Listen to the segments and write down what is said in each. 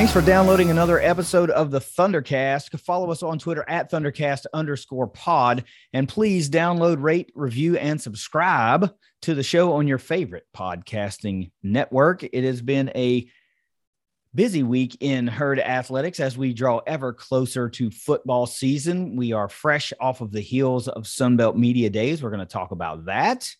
Thanks for downloading another episode of the Thundercast. Follow us on Twitter at Thundercast underscore pod. And please download, rate, review, and subscribe to the show on your favorite podcasting network. It has been a busy week in herd athletics as we draw ever closer to football season. We are fresh off of the heels of Sunbelt Media Days. We're going to talk about that.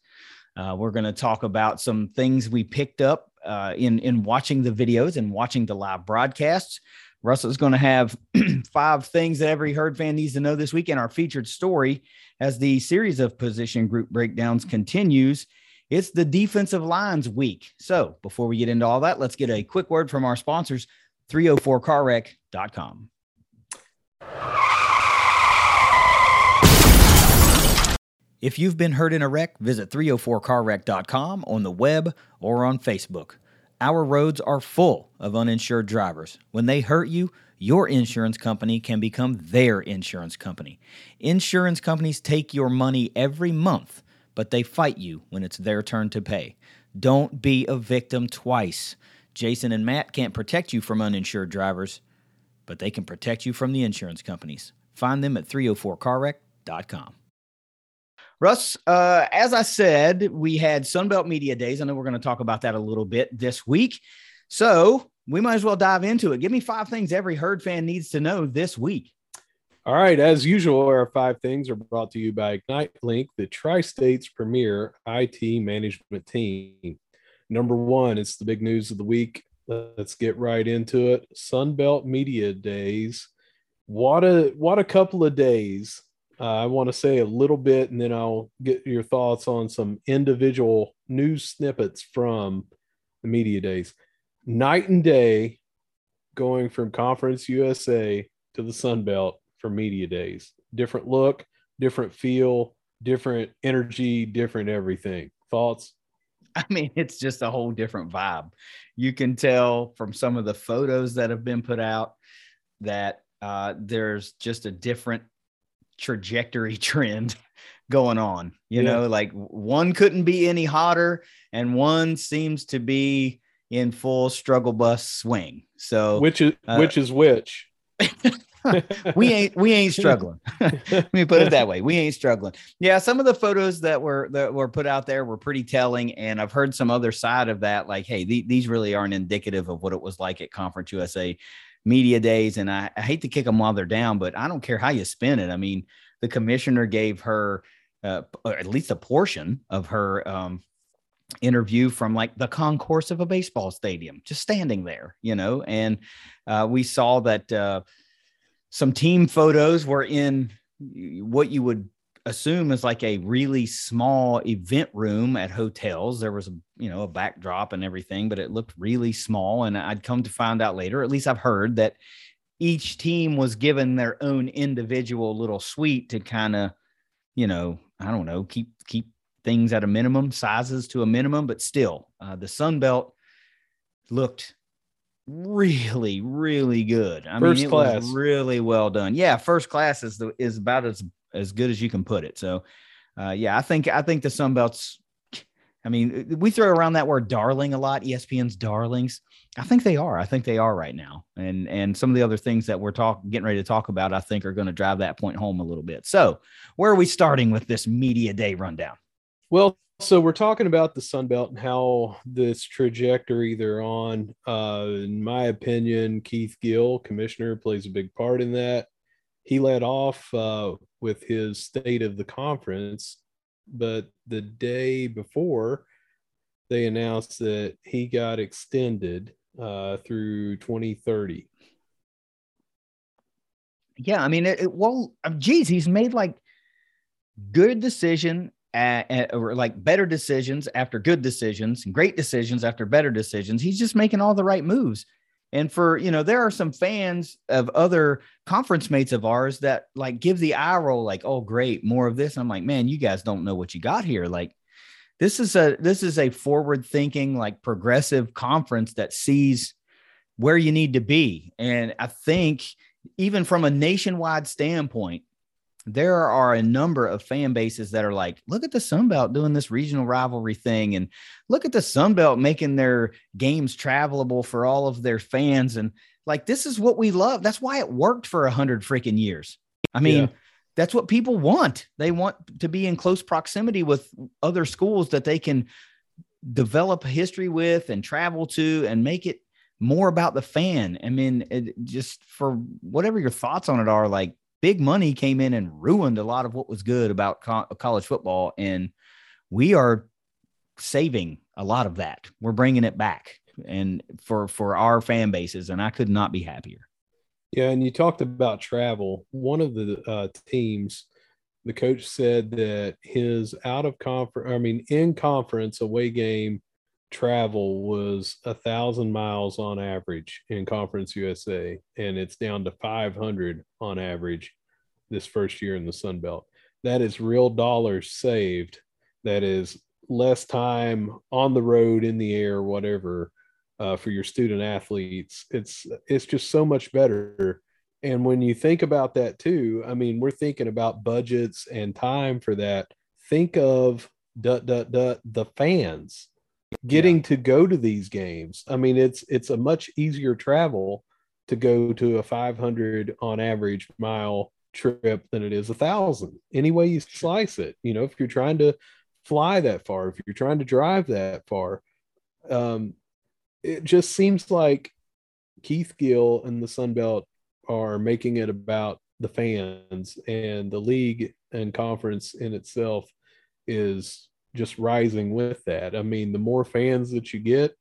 Uh, we're going to talk about some things we picked up uh, in in watching the videos and watching the live broadcasts. Russell's going to have five things that every herd fan needs to know this week in our featured story as the series of position group breakdowns continues. It's the defensive lines week. So before we get into all that, let's get a quick word from our sponsors, 304carwreck.com. If you've been hurt in a wreck, visit 304carwreck.com on the web or on Facebook. Our roads are full of uninsured drivers. When they hurt you, your insurance company can become their insurance company. Insurance companies take your money every month, but they fight you when it's their turn to pay. Don't be a victim twice. Jason and Matt can't protect you from uninsured drivers, but they can protect you from the insurance companies. Find them at 304carwreck.com. Russ, uh, as I said, we had Sunbelt Media Days. I know we're going to talk about that a little bit this week. So we might as well dive into it. Give me five things every herd fan needs to know this week. All right. As usual, our five things are brought to you by Ignite Link, the Tri State's premier IT management team. Number one, it's the big news of the week. Let's get right into it. Sunbelt Media Days. What a what a couple of days I want to say a little bit, and then I'll get your thoughts on some individual news snippets from the media days. Night and day, going from Conference USA to the Sun Belt for media days. Different look, different feel, different energy, different everything. Thoughts? I mean, it's just a whole different vibe. You can tell from some of the photos that have been put out that uh, there's just a different trajectory trend going on. You yeah. know, like one couldn't be any hotter, and one seems to be in full struggle bus swing. So which is uh, which is which? we ain't we ain't struggling. Let me put it that way. We ain't struggling. Yeah, some of the photos that were that were put out there were pretty telling, and I've heard some other side of that. Like, hey, th- these really aren't indicative of what it was like at Conference USA media days. And I, I, hate to kick them while they're down, but I don't care how you spin it. I mean, the commissioner gave her uh, at least a portion of her um, interview from like the concourse of a baseball stadium, just standing there, you know. And uh, we saw that uh, some team photos were in what you would assume is like a really small event room at hotels. There was a you know a backdrop and everything, but it looked really small. And I'd come to find out later, at least I've heard that each team was given their own individual little suite to kind of, you know, I don't know, keep keep things at a minimum, sizes to a minimum, but still, uh, the Sun Belt looked really, really good. I first mean, it class. was really well done. Yeah, first class is the is about as as good as you can put it. So, uh, yeah, I think I think the Sun Belt's. I mean, we throw around that word "darling" a lot. ESPN's darlings. I think they are. I think they are right now. And and some of the other things that we're talking, getting ready to talk about, I think are going to drive that point home a little bit. So, where are we starting with this media day rundown? Well, so we're talking about the Sun Belt and how this trajectory they're on. Uh, in my opinion, Keith Gill, commissioner, plays a big part in that he led off uh, with his state of the conference, but the day before, they announced that he got extended uh, through 2030. Yeah, I mean, it, it, well, um, geez, he's made like good decision at, at, or like better decisions after good decisions and great decisions after better decisions. He's just making all the right moves. And for, you know, there are some fans of other conference mates of ours that like give the eye roll, like, oh, great, more of this. And I'm like, man, you guys don't know what you got here. Like, this is a this is a forward thinking, like progressive conference that sees where you need to be. And I think even from a nationwide standpoint, there are a number of fan bases that are like, look at the Sun Belt doing this regional rivalry thing, and look at the Sun Belt making their games travelable for all of their fans. And like, this is what we love. That's why it worked for a hundred freaking years. I mean, yeah. that's what people want. They want to be in close proximity with other schools that they can develop history with and travel to and make it more about the fan. I mean, it, just for whatever your thoughts on it are, like big money came in and ruined a lot of what was good about co- college football. And we are saving a lot of that. We're bringing it back and for, for our fan bases. And I could not be happier. Yeah. And you talked about travel. One of the uh, teams, the coach said that his out of conference, I mean, in conference away game travel was a thousand miles on average in Conference USA, and it's down to 500 on average this first year in the Sun Belt. That is real dollars saved. That is less time on the road, in the air, whatever, uh, for your student athletes. It's it's just so much better. And when you think about that too, I mean, we're thinking about budgets and time for that. Think of duh, duh, duh, the fans getting yeah. to go to these games. I mean, it's it's a much easier travel to go to a 500 on average mile trip than it is a thousand. Any way you slice it, you know, if you're trying to fly that far, if you're trying to drive that far, um, it just seems like Keith Gill and the Sun Belt are making it about the fans and the league and conference in itself is just rising with that. I mean, the more fans that you get,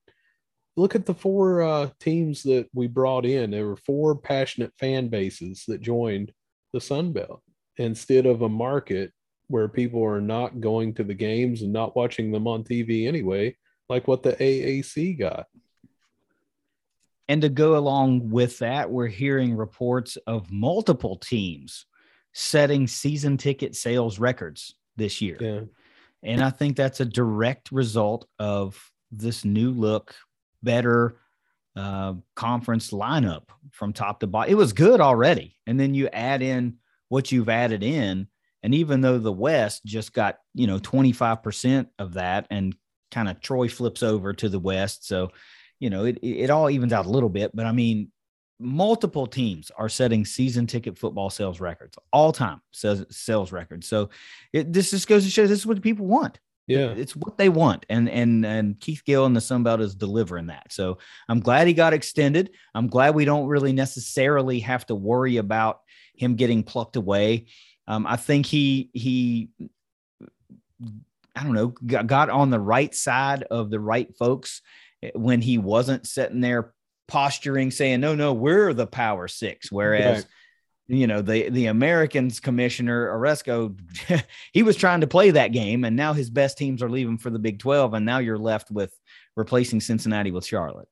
look at the four uh, teams that we brought in. There were four passionate fan bases that joined the Sun Belt instead of a market where people are not going to the games and not watching them on TV anyway, like what the AAC got. And to go along with that, we're hearing reports of multiple teams setting season ticket sales records this year. Yeah. And I think that's a direct result of this new look, better uh, conference lineup from top to bottom. It was good already. And then you add in what you've added in. And even though the West just got, you know, 25% of that and kind of Troy flips over to the West. So, you know, it, it all evens out a little bit. But I mean, multiple teams are setting season ticket football sales records, all time sales, sales records. So it, this just goes to show this is what people want. Yeah, it's what they want, and and and Keith Gill and the Sun Belt is delivering that. So I'm glad he got extended. I'm glad we don't really necessarily have to worry about him getting plucked away. Um, I think he he I don't know got, got on the right side of the right folks when he wasn't sitting there posturing saying no no we're the power six. Whereas right. you know the the americans commissioner Aresco he was trying to play that game and now his best teams are leaving for the big 12 and now you're left with replacing cincinnati with charlotte.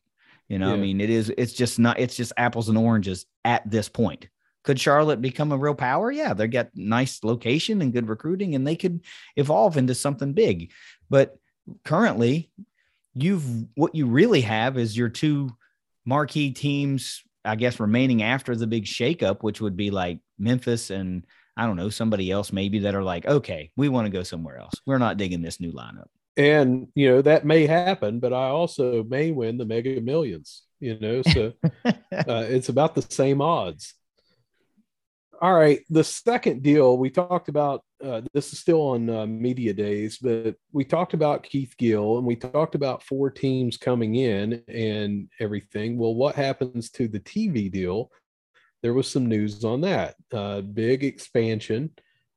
You know yeah. i mean it is it's just not it's just apples and oranges at this point. Could charlotte become a real power? Yeah they got nice location and good recruiting and they could evolve into something big. But currently you've what you really have is your two marquee teams, I guess, remaining after the big shakeup, which would be like Memphis and I don't know, somebody else maybe that are like, okay, we want to go somewhere else. We're not digging this new lineup. And, you know, that may happen, but I also may win the mega millions, you know, so uh, it's about the same odds. All right. The second deal we talked about, uh, this is still on uh, media days, but we talked about Keith Gill and we talked about four teams coming in and everything. Well, what happens to the TV deal? There was some news on that. Uh, big expansion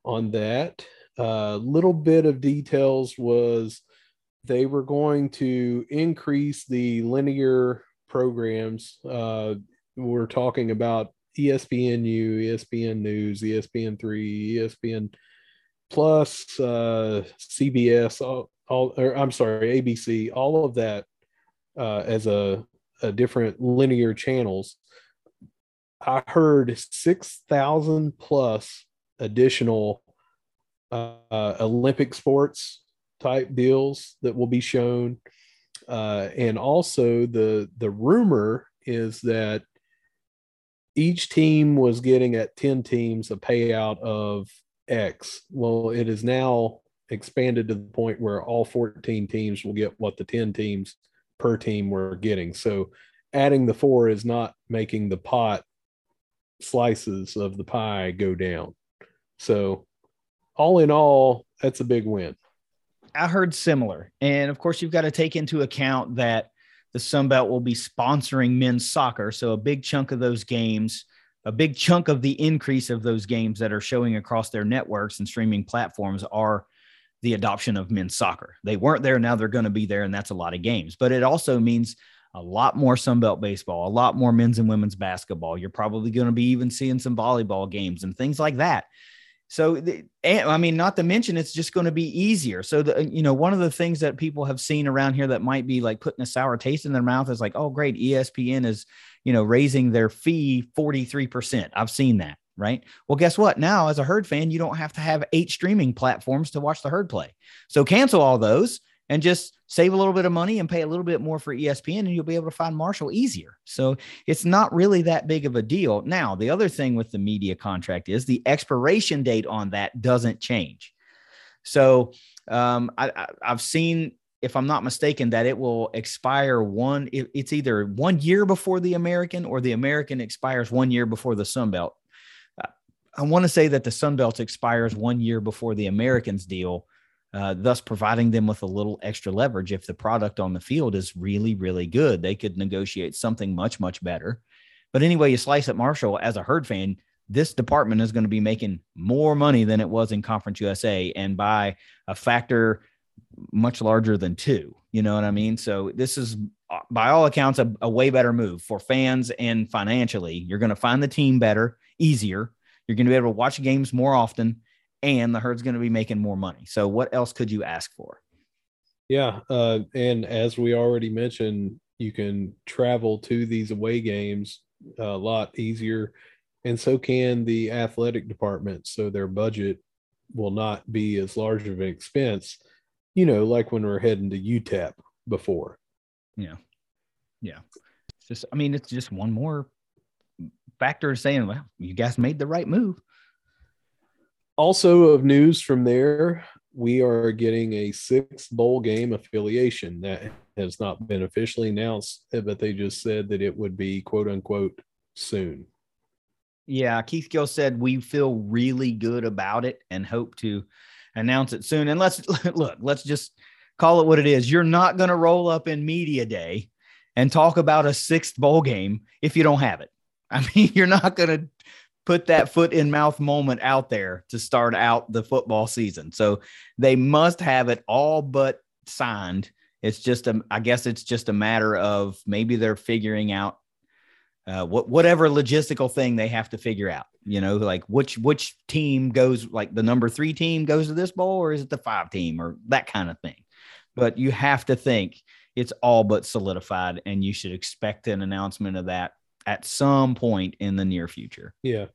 on that. A uh, little bit of details was they were going to increase the linear programs. Uh, we're talking about ESPNU, ESPN News, ESPN three, ESPN Plus, uh, CBS, all, all or I'm sorry, ABC, all of that uh, as a uh, different linear channels, I heard 6,000 plus additional uh, Olympic sports type deals that will be shown. Uh, and also the the rumor is that each team was getting at 10 teams a payout of X. Well, it is now expanded to the point where all 14 teams will get what the 10 teams per team were getting. So adding the four is not making the pot slices of the pie go down. So all in all, that's a big win. I heard similar. And of course, you've got to take into account that the Sun Belt will be sponsoring men's soccer. So a big chunk of those games, a big chunk of the increase of those games that are showing across their networks and streaming platforms are the adoption of men's soccer. They weren't there, now they're going to be there, and that's a lot of games. But it also means a lot more Sunbelt baseball, a lot more men's and women's basketball. You're probably going to be even seeing some volleyball games and things like that. So, I mean, not to mention, it's just going to be easier. So, the, you know, one of the things that people have seen around here that might be like putting a sour taste in their mouth is like, oh, great, ESPN is, you know, raising their fee 43%. I've seen that right? Well, guess what? Now, as a herd fan, you don't have to have eight streaming platforms to watch the herd play. So cancel all those and just save a little bit of money and pay a little bit more for ESPN, and you'll be able to find Marshall easier. So it's not really that big of a deal. Now, the other thing with the media contract is the expiration date on that doesn't change. So um, I, have seen, if I'm not mistaken, that it will expire one. It, it's either one year before the American or the American expires one year before the Sun Belt. I want to say that the Sun Belt expires one year before the Americans deal, uh, thus providing them with a little extra leverage. If the product on the field is really, really good, they could negotiate something much, much better. But anyway, you slice it, Marshall, as a herd fan, this department is going to be making more money than it was in Conference USA and by a factor much larger than two. You know what I mean? So this is, uh, by all accounts, a, a way better move for fans and financially. You're going to find the team better, easier you're going to be able to watch games more often, and the herd's going to be making more money. So, what else could you ask for? Yeah, uh, and as we already mentioned, you can travel to these away games a lot easier, and so can the athletic department. So their budget will not be as large of an expense. You know, like when we're heading to UTEP before. Yeah, yeah. It's just, I mean, it's just one more factor saying, well, you guys made the right move. Also, of news from there, we are getting a sixth bowl game affiliation that has not been officially announced, but they just said that it would be quote unquote soon. Yeah, Keith Gill said we feel really good about it and hope to announce it soon. And let's look, let's just call it what it is. You're not going to roll up in media day and talk about a sixth bowl game if you don't have it. I mean, you're not going to put that foot in mouth moment out there to start out the football season. So they must have it all but signed. It's just a, I guess it's just a matter of maybe they're figuring out uh, what whatever logistical thing they have to figure out. You know, like which which team goes, like the number three team goes to this bowl, or is it the five team, or that kind of thing. But you have to think it's all but solidified, and you should expect an announcement of that at some point in the near future. Yeah.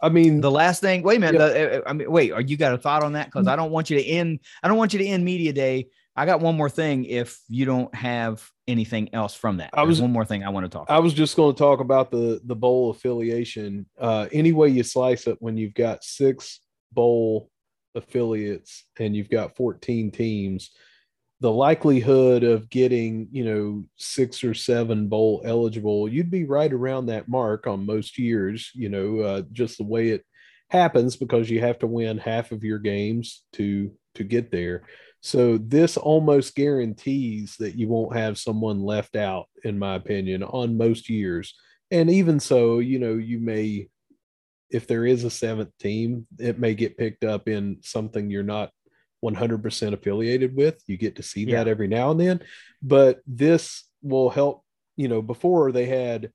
I mean, the last thing. Wait a minute. Yeah. The, uh, uh, I mean, wait. Are you got a thought on that? Because I don't want you to end. I don't want you to end media day. I got one more thing. If you don't have anything else from that, I was There's one more thing I want to talk. I was just going to talk about the the bowl affiliation. Uh, any way you slice it, when you've got six bowl affiliates and you've got 14 teams, the likelihood of getting, you know, six or seven bowl eligible, you'd be right around that mark on most years, you know, uh, just the way it happens because you have to win half of your games to to get there. So this almost guarantees that you won't have someone left out, in my opinion, on most years. And even so, you know, you may, if there is a seventh team, it may get picked up in something you're not 100% affiliated with. You get to see yeah. that every now and then, but this will help. You know, before they had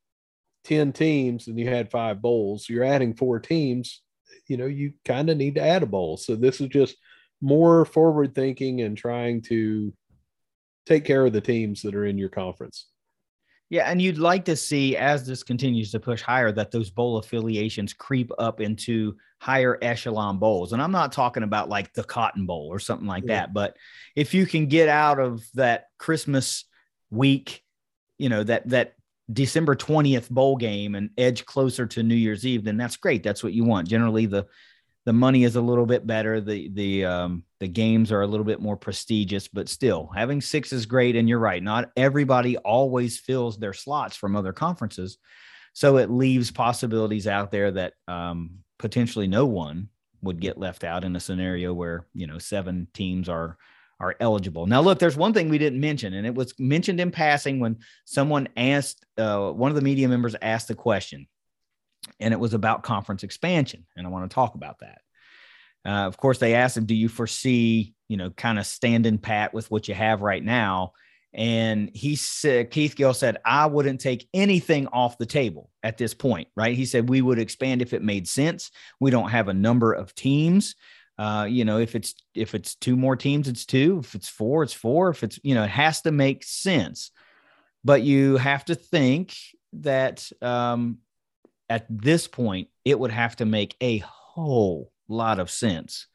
10 teams and you had five bowls, you're adding four teams. You know, you kind of need to add a bowl. So this is just more forward thinking and trying to take care of the teams that are in your conference. Yeah, and you'd like to see as this continues to push higher that those bowl affiliations creep up into higher echelon bowls. And I'm not talking about like the Cotton Bowl or something like yeah. that, but if you can get out of that Christmas week, you know, that that December 20th bowl game and edge closer to New Year's Eve, then that's great. That's what you want. Generally the the money is a little bit better. The the um, the games are a little bit more prestigious, but still having six is great. And you're right, not everybody always fills their slots from other conferences, so it leaves possibilities out there that um, potentially no one would get left out in a scenario where you know seven teams are are eligible. Now, look, there's one thing we didn't mention, and it was mentioned in passing when someone asked uh, one of the media members asked the question and it was about conference expansion. And I want to talk about that. Uh, of course, they asked him, "Do you foresee, you know, kind of standing pat with what you have right now?" And he said, Keith Gill said, "I wouldn't take anything off the table at this point." Right? He said we would expand if it made sense. We don't have a number of teams. Uh, you know, if it's if it's two more teams, it's two. If it's four, it's four. If it's you know, it has to make sense. But you have to think that um, at this point, it would have to make a whole lot of sense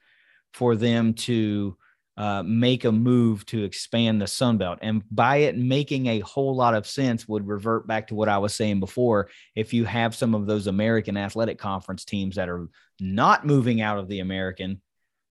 for them to uh, make a move to expand the Sun Belt. And by it making a whole lot of sense, would revert back to what I was saying before. If you have some of those American Athletic Conference teams that are not moving out of the American,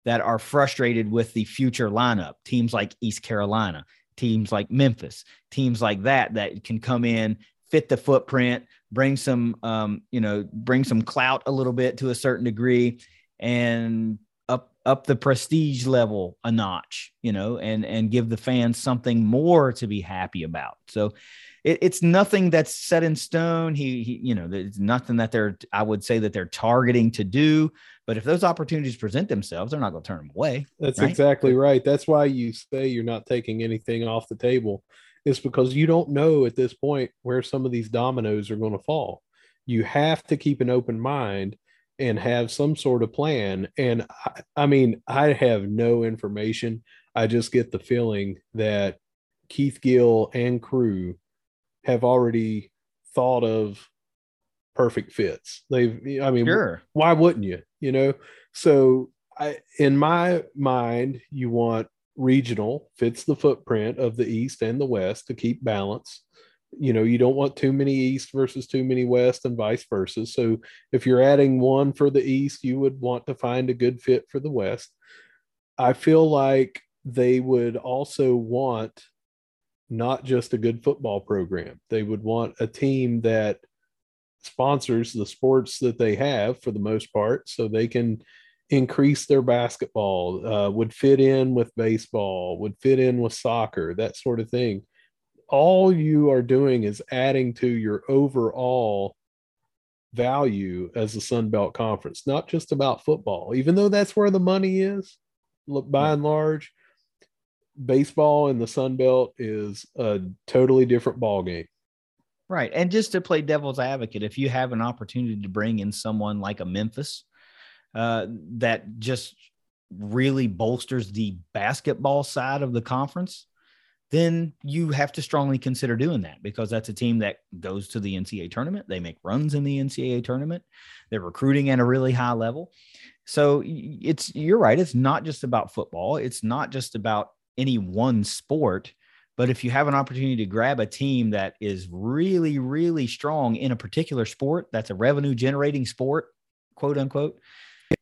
that are frustrated with the future lineup, teams like East Carolina, teams like Memphis, teams like that, that can come in, fit the footprint, bring some um, you know bring some clout a little bit to a certain degree and up up the prestige level a notch you know and and give the fans something more to be happy about. So it, it's nothing that's set in stone. He, he you know it's nothing that they're i would say that they're targeting to do but if those opportunities present themselves they're not going to turn them away that's right? exactly right. That's why you say you're not taking anything off the table is because you don't know at this point where some of these dominoes are going to fall. You have to keep an open mind and have some sort of plan. And I, I mean, I have no information. I just get the feeling that Keith Gill and crew have already thought of perfect fits. They've, I mean, sure. why wouldn't you? You know, so I, in my mind, you want regional fits the footprint of the east and the west to keep balance. You know you don't want too many east versus too many west and vice versa. So if you're adding one for the east you would want to find a good fit for the west. I feel like they would also want not just a good football program. They would want a team that sponsors the sports that they have for the most part so they can increase their basketball, uh, would fit in with baseball, would fit in with soccer, that sort of thing. All you are doing is adding to your overall value as the Sun Belt Conference, not just about football, even though that's where the money is, look by and large. Baseball in the Sun Belt is a totally different ball game. Right. And just to play devil's advocate, if you have an opportunity to bring in someone like a Memphis uh, that just really bolsters the basketball side of the conference, then you have to strongly consider doing that because that's a team that goes to the NCAA tournament. They make runs in the NCAA tournament. They're recruiting at a really high level. So it's you're right. It's not just about football. It's not just about any one sport. But if you have an opportunity to grab a team that is really, really strong in a particular sport, that's a revenue generating sport, quote unquote,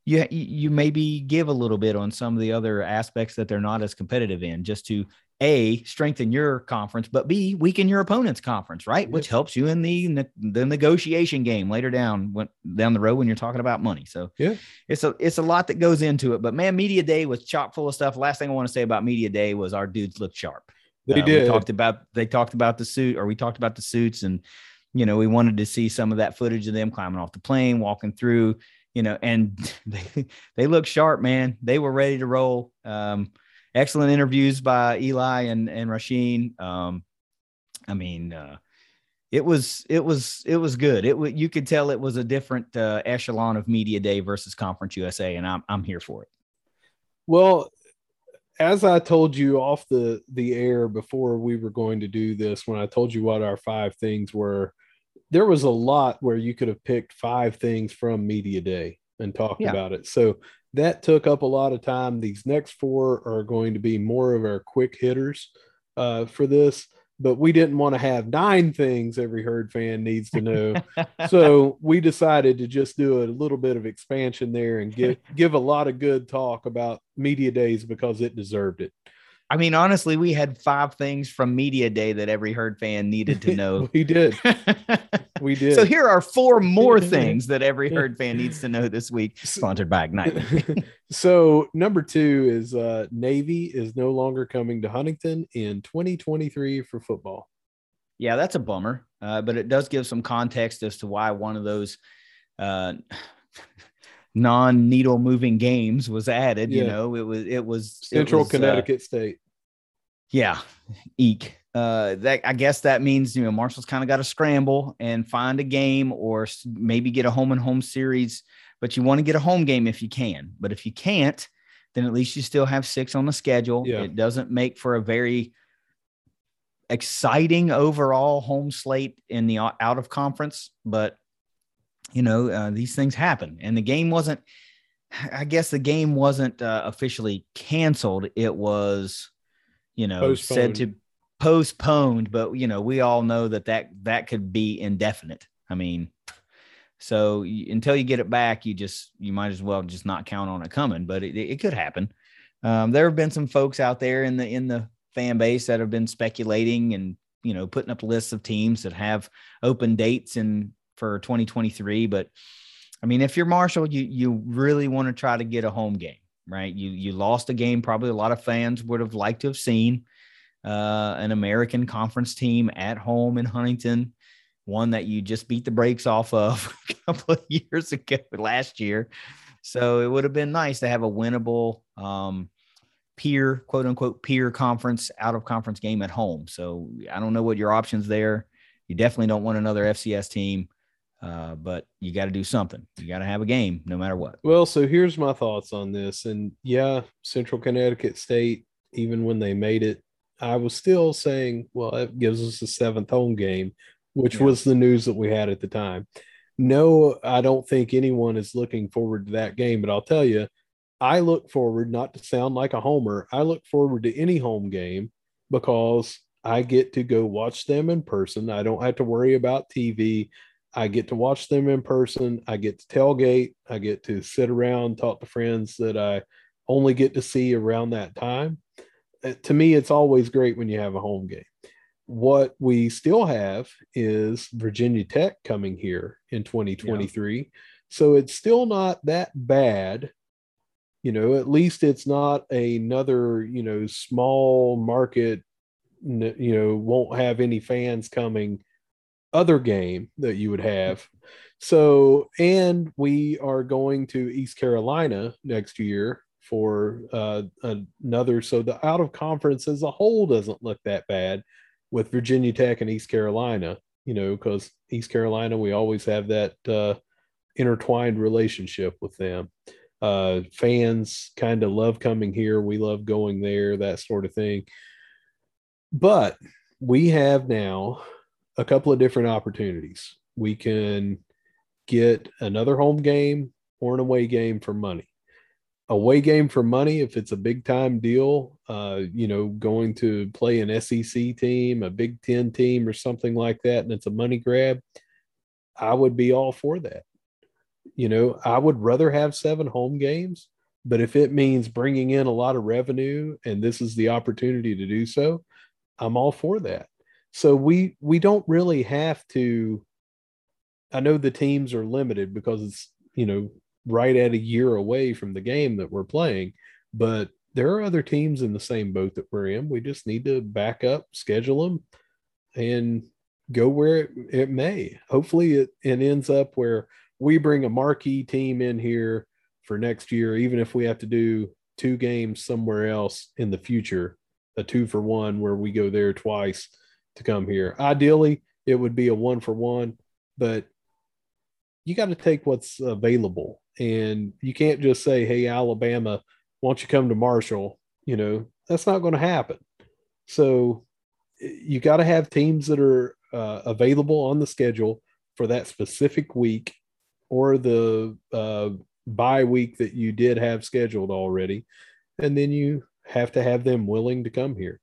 you you maybe give a little bit on some of the other aspects that they're not as competitive in just to a strengthen your conference but b weaken your opponent's conference right? Yes. which helps you in the the negotiation game later down when, down the road when you're talking about money. So yeah. it's a it's a lot that goes into it but man media day was chock full of stuff. Last thing i want to say about media day was our dudes looked sharp. They uh, did. talked about they talked about the suit or we talked about the suits and you know we wanted to see some of that footage of them climbing off the plane walking through you know, and they they look sharp, man. They were ready to roll. Um, excellent interviews by Eli and and Rasheen. Um, I mean, uh, it was it was it was good. It you could tell it was a different uh, echelon of media day versus Conference USA, and I'm I'm here for it. Well, as I told you off the the air before we were going to do this, when I told you what our five things were, there was a lot where you could have picked five things from media day and talked Yeah. about it. So that took up a lot of time. These next four are going to be more of our quick hitters uh, for this, but we didn't want to have nine things every herd fan needs to know. so we decided to just do a little bit of expansion there and give give a lot of good talk about media days because it deserved it. I mean, honestly, we had five things from media day that every herd fan needed to know. we did. We did. so here are four more things that every herd fan needs to know this week, sponsored by Ignite. so number two is uh, Navy is no longer coming to Huntington in 2023 for football. Yeah, that's a bummer, uh, but it does give some context as to why one of those uh, non-needle moving games was added. You know, it was it was it Central was, uh, Connecticut State. yeah, eek. Uh, that I guess that means you know Marshall's kind of got to scramble and find a game or maybe get a home and home series. But you want to get a home game if you can. But if you can't, then at least you still have six on the schedule. Yeah. It doesn't make for a very exciting overall home slate in the out of conference, but you know uh, these things happen, and the game wasn't. I guess the game wasn't uh, officially canceled. It was, you know, said to postponed. But you know, we all know that that that could be indefinite. I mean, so y- until you get it back, you just you might as well just not count on it coming. But it, it could happen. Um, there have been some folks out there in the in the fan base that have been speculating and you know putting up lists of teams that have open dates in for 2023. But I mean, if you're Marshall, you you really want to try to get a home game, right? You you lost a game probably a lot of fans would have liked to have seen uh, an American Conference team at home in Huntington, one that you just beat the brakes off of a couple of years ago last year. So it would have been nice to have a winnable um, peer, quote unquote, peer conference out of conference game at home. So I don't know what your options there. You definitely don't want another FCS team, uh, but you got to do something. You got to have a game no matter what. Well, so here's my thoughts on this. And yeah, Central Connecticut State, even when they made it, I was still saying, well, it gives us a seventh home game, which Yeah. was the news that we had at the time. No, I don't think anyone is looking forward to that game, but I'll tell you, I look forward, not to sound like a homer, I look forward to any home game because I get to go watch them in person. I don't have to worry about TV. I get to watch them in person. I get to tailgate. I get to sit around, talk to friends that I only get to see around that time. Uh, to me, it's always great when you have a home game. What we still have is Virginia Tech coming here in 2023. So it's still not that bad. You know, at least it's not another, you know, small market, you know, won't have any fans coming other game that you would have. So, and we are going to East Carolina next year for uh, another. So the out of conference as a whole doesn't look that bad with Virginia Tech and East Carolina, you know, because East Carolina, we always have that uh, intertwined relationship with them. Uh, fans kind of love coming here. We love going there, that sort of thing. But we have now a couple of different opportunities. We can get another home game or an away game for money. Away game for money, if it's a big time deal, uh, you know, going to play an SEC team, a Big Ten team, or something like that, and it's a money grab, I would be all for that. You know, I would rather have seven home games, but if it means bringing in a lot of revenue and this is the opportunity to do so, I'm all for that so we we don't really have to i know the teams are limited because it's you know right at a year away from the game that we're playing but there are other teams in the same boat that we're in. We just need to back up schedule them and go where it, it may. Hopefully it, it ends up where we bring a marquee team in here for next year even if we have to do two games somewhere else in the future a two for one where we go there twice to come here. Ideally, it would be a one for one, but you got to take what's available. And you can't just say, hey, Alabama, why don't you come to Marshall? You know, that's not going to happen. So you got to have teams that are uh, available on the schedule for that specific week or the uh, bye week that you did have scheduled already. And then you have to have them willing to come here.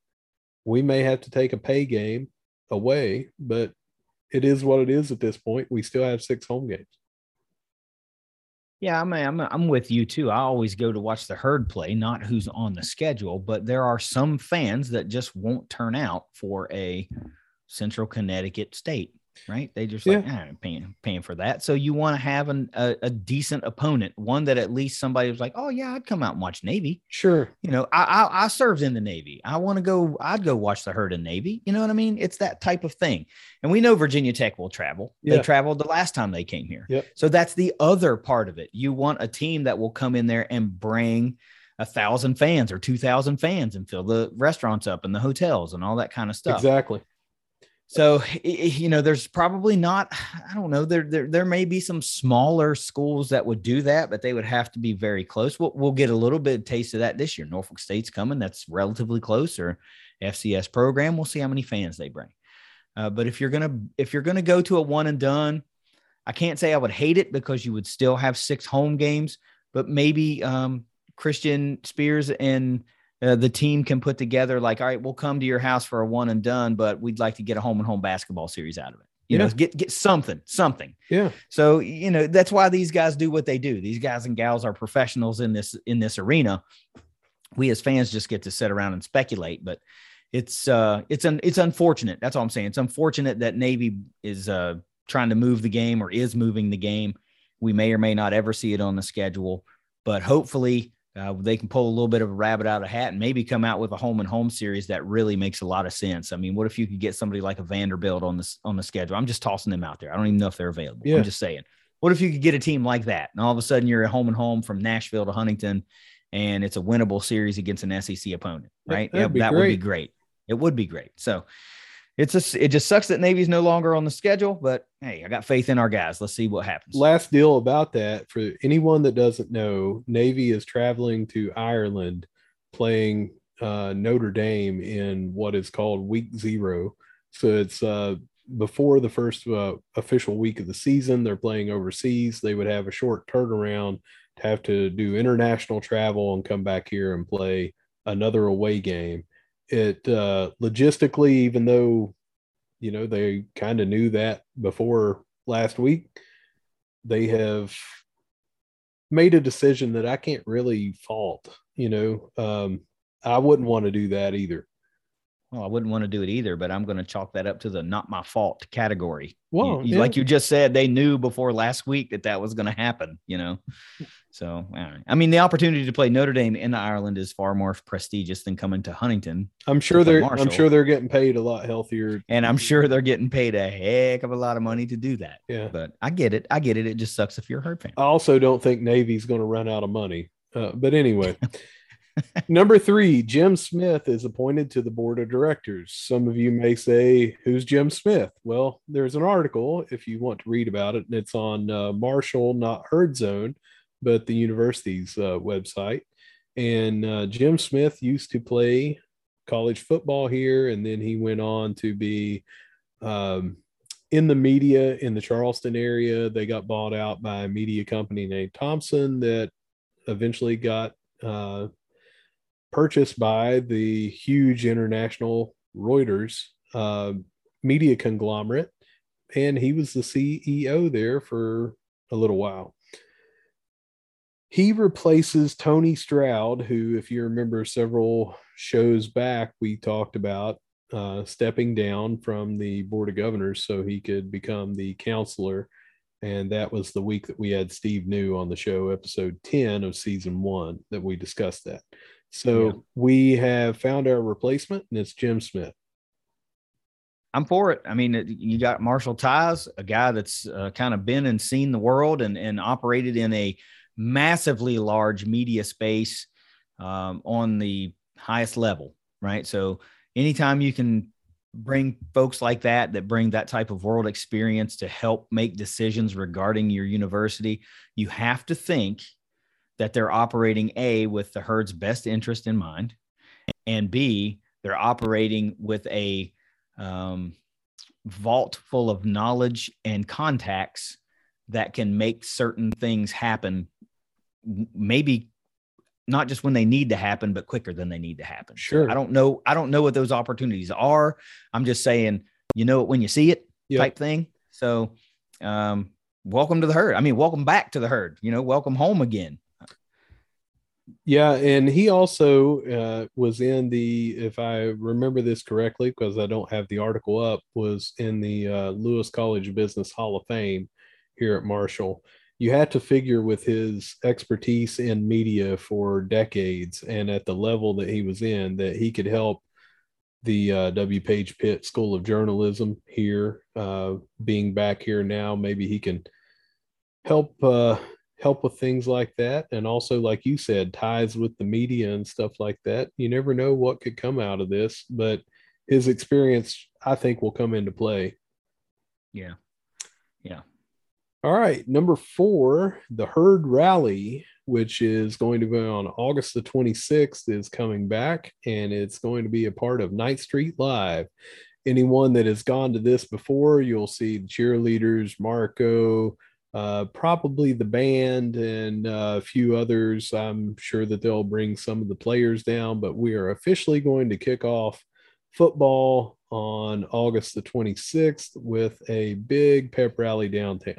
We may have to take a pay game away, but it is what it is at this point. We still have six home games. Yeah, I'm, I'm I'm with you too. I always go to watch the herd play, not who's on the schedule, but there are some fans that just won't turn out for a Central Connecticut state right? They just like, yeah. Ah, I'm paying, paying for that. So you want to have an, a, a, decent opponent, one that at least somebody was like, oh yeah, I'd come out and watch Navy. Sure. You know, I, I, I served in the Navy. I want to go, I'd go watch the herd in Navy. You know what I mean? It's that type of thing. And we know Virginia Tech will travel. Yeah. They traveled the last time they came here. Yep. So that's the other part of it. You want a team that will come in there and bring a thousand fans or 2000 fans and fill the restaurants up and the hotels and all that kind of stuff. Exactly. So you know, there's probably not. I don't know. There, there, there may be some smaller schools that would do that, but they would have to be very close. We'll, we'll get a little bit of taste of that this year. Norfolk State's coming. That's relatively close. Or FCS program. We'll see how many fans they bring. Uh, but if you're gonna if you're gonna go to a one and done, I can't say I would hate it because you would still have six home games. But maybe um, Christian Spears and uh, the team can put together like, all right, we'll come to your house for a one and done, but we'd like to get a home and home basketball series out of it. You yeah. know, get get something, something. Yeah. So you know that's why these guys do what they do. These guys and gals are professionals in this in this arena. We as fans just get to sit around and speculate, but it's uh it's un, it's unfortunate. That's all I'm saying. It's unfortunate that Navy is uh trying to move the game or is moving the game. We may or may not ever see it on the schedule, but hopefully uh, they can pull a little bit of a rabbit out of a hat and maybe come out with a home and home series that really makes a lot of sense. I mean, what if you could get somebody like a Vanderbilt on this on the schedule? I'm just tossing them out there. I don't even know if they're available. Yeah. I'm just saying. What if you could get a team like that, and all of a sudden you're at home and home from Nashville to Huntington, and it's a winnable series against an SEC opponent, right? Yeah, that great. would be great. It would be great. So it's a, it just sucks that Navy's no longer on the schedule, but hey, I got faith in our guys. Let's see what happens. Last deal about that for anyone that doesn't know, Navy is traveling to Ireland playing uh, Notre Dame in what is called week zero. So it's uh, before the first uh, official week of the season. They're playing overseas. They would have a short turnaround to have to do international travel and come back here and play another away game it uh, logistically, even though you know they kind of knew that before last week, they have made a decision that I can't really fault. You know, um, I wouldn't want to do that either. Well, I wouldn't want to do it either, but I'm going to chalk that up to the not my fault category. Well, you, you, yeah. like you just said, they knew before last week that that was going to happen, you know? So, I mean, the opportunity to play Notre Dame in Ireland is far more prestigious than coming to Huntington. I'm sure they're, Marshall. I'm sure they're getting paid a lot healthier. And I'm sure they're getting paid a heck of a lot of money to do that. Yeah. But I get it. I get it. It just sucks if you're a herd fan. I also don't think Navy's going to run out of money. Uh, but anyway. Number three, Jim Smith is appointed to the board of directors. Some of you may say, Who's Jim Smith? Well, there's an article if you want to read about it, and it's on uh, Marshall, not Herd Zone, but the university's uh, website. And uh, Jim Smith used to play college football here, and then he went on to be um, in the media in the Charleston area. They got bought out by a media company named Thomson that eventually got uh, purchased by the huge international Reuters uh, media conglomerate, and he was the CEO there for a little while. He replaces Tony Stroud, who, if you remember several shows back, we talked about uh, stepping down from the Board of Governors so he could become the counselor. And that was the week that we had Steve New on the show, episode 10 of season one, that we discussed that. So yeah. we have found our replacement, and it's Jim Smith. I'm for it. I mean, you got Marshall Ties, a guy that's uh, kind of been and seen the world and, and operated in a massively large media space um, on the highest level, right? So anytime you can bring folks like that that bring that type of world experience to help make decisions regarding your university, you have to think that they're operating a with the herd's best interest in mind and B, they're operating with a um, vault full of knowledge and contacts that can make certain things happen maybe not just when they need to happen but quicker than they need to happen. Sure. I don't know i don't know what those opportunities are. I'm just saying you know it when you see it yep. type thing. So um welcome to the herd. I mean welcome back to the herd you know welcome home again yeah, and he also uh, was in the, if I remember this correctly, because I don't have the article up, was in the uh, Lewis College Business Hall of Fame here at Marshall. You had to figure with his expertise in media for decades and at the level that he was in that he could help the uh, W. Page Pitt School of Journalism here, uh, being back here now. Maybe he can help uh, help with things like that and also like you said ties with the media and stuff like that. You never know what could come out of this but his experience i think will come into play. Yeah. Yeah. All right number four the herd rally which is going to be on august the 26th is coming back and it's going to be a part of ninth street live. Anyone that has gone to this before you'll see cheerleaders marco uh, probably the band and uh, a few others. I'm sure that they'll bring some of the players down, but we are officially going to kick off football on August the 26th with a big pep rally downtown.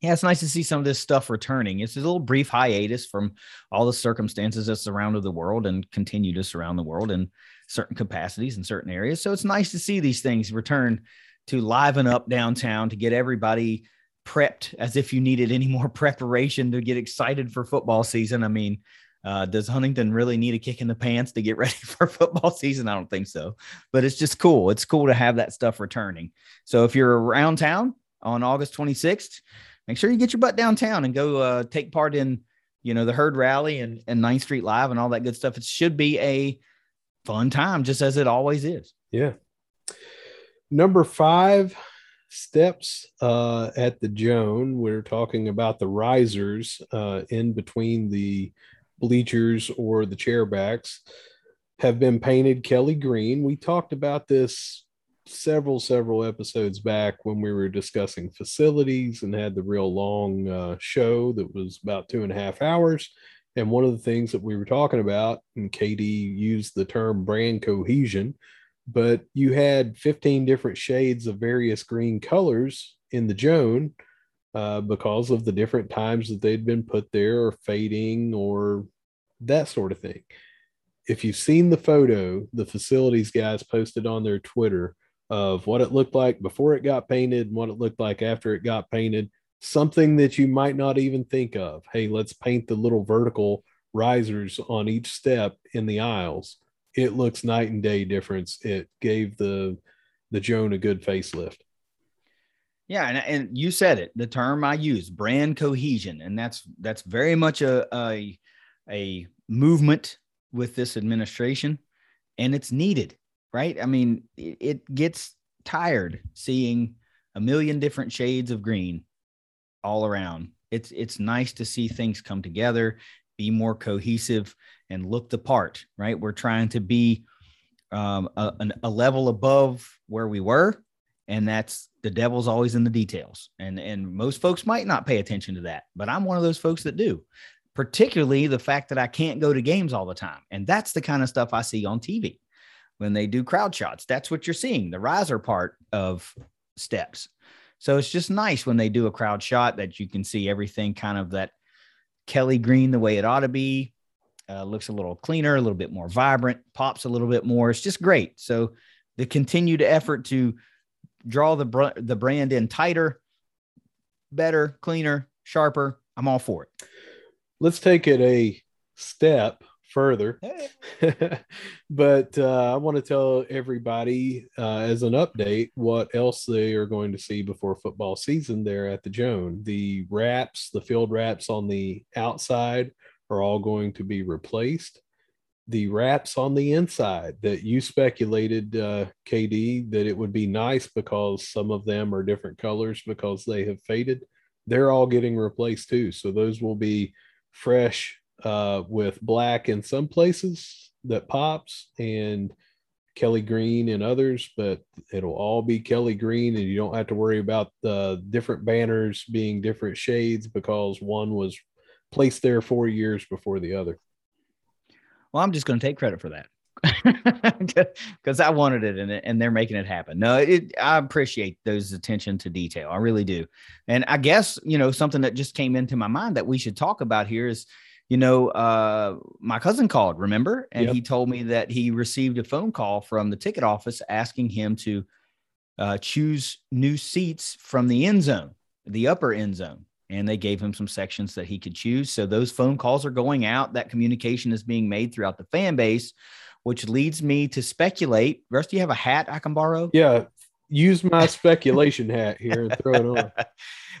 Yeah, it's nice to see some of this stuff returning. It's a little brief hiatus from all the circumstances that surrounded the world and continue to surround the world in certain capacities in certain areas. So it's nice to see these things return to liven up downtown to get everybody prepped as if you needed any more preparation to get excited for football season. I mean, uh, does Huntington really need a kick in the pants to get ready for football season? I don't think so, but it's just cool. It's cool to have that stuff returning. So if you're around town on August 26th, make sure you get your butt downtown and go uh, take part in, you know, the herd rally and, and 9th Street Live and all that good stuff. It should be a fun time, just as it always is. Yeah. Number five, steps uh, at the Joan. We're talking about the risers uh, in between the bleachers or the chairbacks have been painted Kelly green. We talked about this several several episodes back when we were discussing facilities and had the real long uh, show that was about two and a half hours and one of the things that we were talking about and katie used the term brand cohesion but you had 15 different shades of various green colors in the Joan uh, because of the different times that they'd been put there or fading or that sort of thing. If you've seen the photo, the facilities guys posted on their Twitter of what it looked like before it got painted and what it looked like after it got painted, something that you might not even think of. Hey, let's paint the little vertical risers on each step in the aisles it looks night and day difference. It gave the the Joan a good facelift. Yeah, and, and you said it. The term I use, brand cohesion, and that's that's very much a a, a movement with this administration, and it's needed, right? I mean, it, it gets tired seeing a million different shades of green all around. It's it's nice to see things come together, be more cohesive, and look the part, right? We're trying to be um, a, a level above where we were. And that's the devil's always in the details. And, and most folks might not pay attention to that, but I'm one of those folks that do, particularly the fact that I can't go to games all the time. And that's the kind of stuff I see on TV when they do crowd shots. That's what you're seeing, the riser part of steps. So it's just nice when they do a crowd shot that you can see everything kind of that Kelly green the way it ought to be uh, looks a little cleaner, a little bit more vibrant, pops a little bit more. It's just great. So the continued effort to draw the br- the brand in tighter, better, cleaner, sharper. I'm all for it. Let's take it a step further. but uh, I want to tell everybody uh, as an update what else they are going to see before football season there at the Joan. The wraps, the field wraps on the outside are all going to be replaced. The wraps on the inside that you speculated, uh, KD, that it would be nice because some of them are different colors because they have faded. They're all getting replaced too. So those will be fresh uh, with black in some places that pops and Kelly Green and others, but it'll all be Kelly Green, and you don't have to worry about the different banners being different shades because one was placed there four years before the other. Well, I'm just going to take credit for that because I wanted it and, and they're making it happen. No, it, I appreciate those attention to detail. I really do. And I guess, you know, something that just came into my mind that we should talk about here is, you know, uh, my cousin called, remember? And yep. he told me that he received a phone call from the ticket office asking him to uh, choose new seats from the end zone, the upper end zone. And they gave him some sections that he could choose. So those phone calls are going out. That communication is being made throughout the fan base which leads me to speculate. Russ, do you have a hat I can borrow? Yeah, use my speculation hat here and throw it on.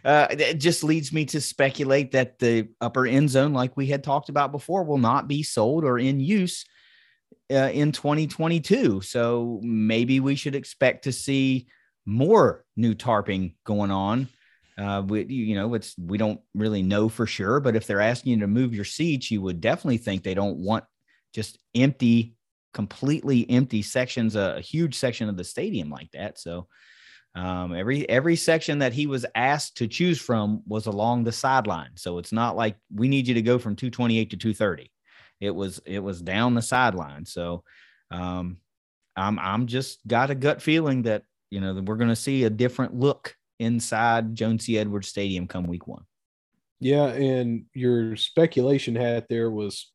Uh, it just leads me to speculate that the upper end zone, like we had talked about before, will not be sold or in use uh, in 2022. So maybe we should expect to see more new tarping going on. Uh, we, you know, it's we don't really know for sure, but if they're asking you to move your seats, you would definitely think they don't want just empty completely empty sections, a, huge section of the stadium like that. So um, every every section that he was asked to choose from was along the sideline. So it's not like we need you to go from 228 to 230. It was it was down the sideline. So um, I'm I'm just got a gut feeling that you know that we're going to see a different look inside Joan C. Edwards Stadium come week one. Yeah, and your speculation hat there was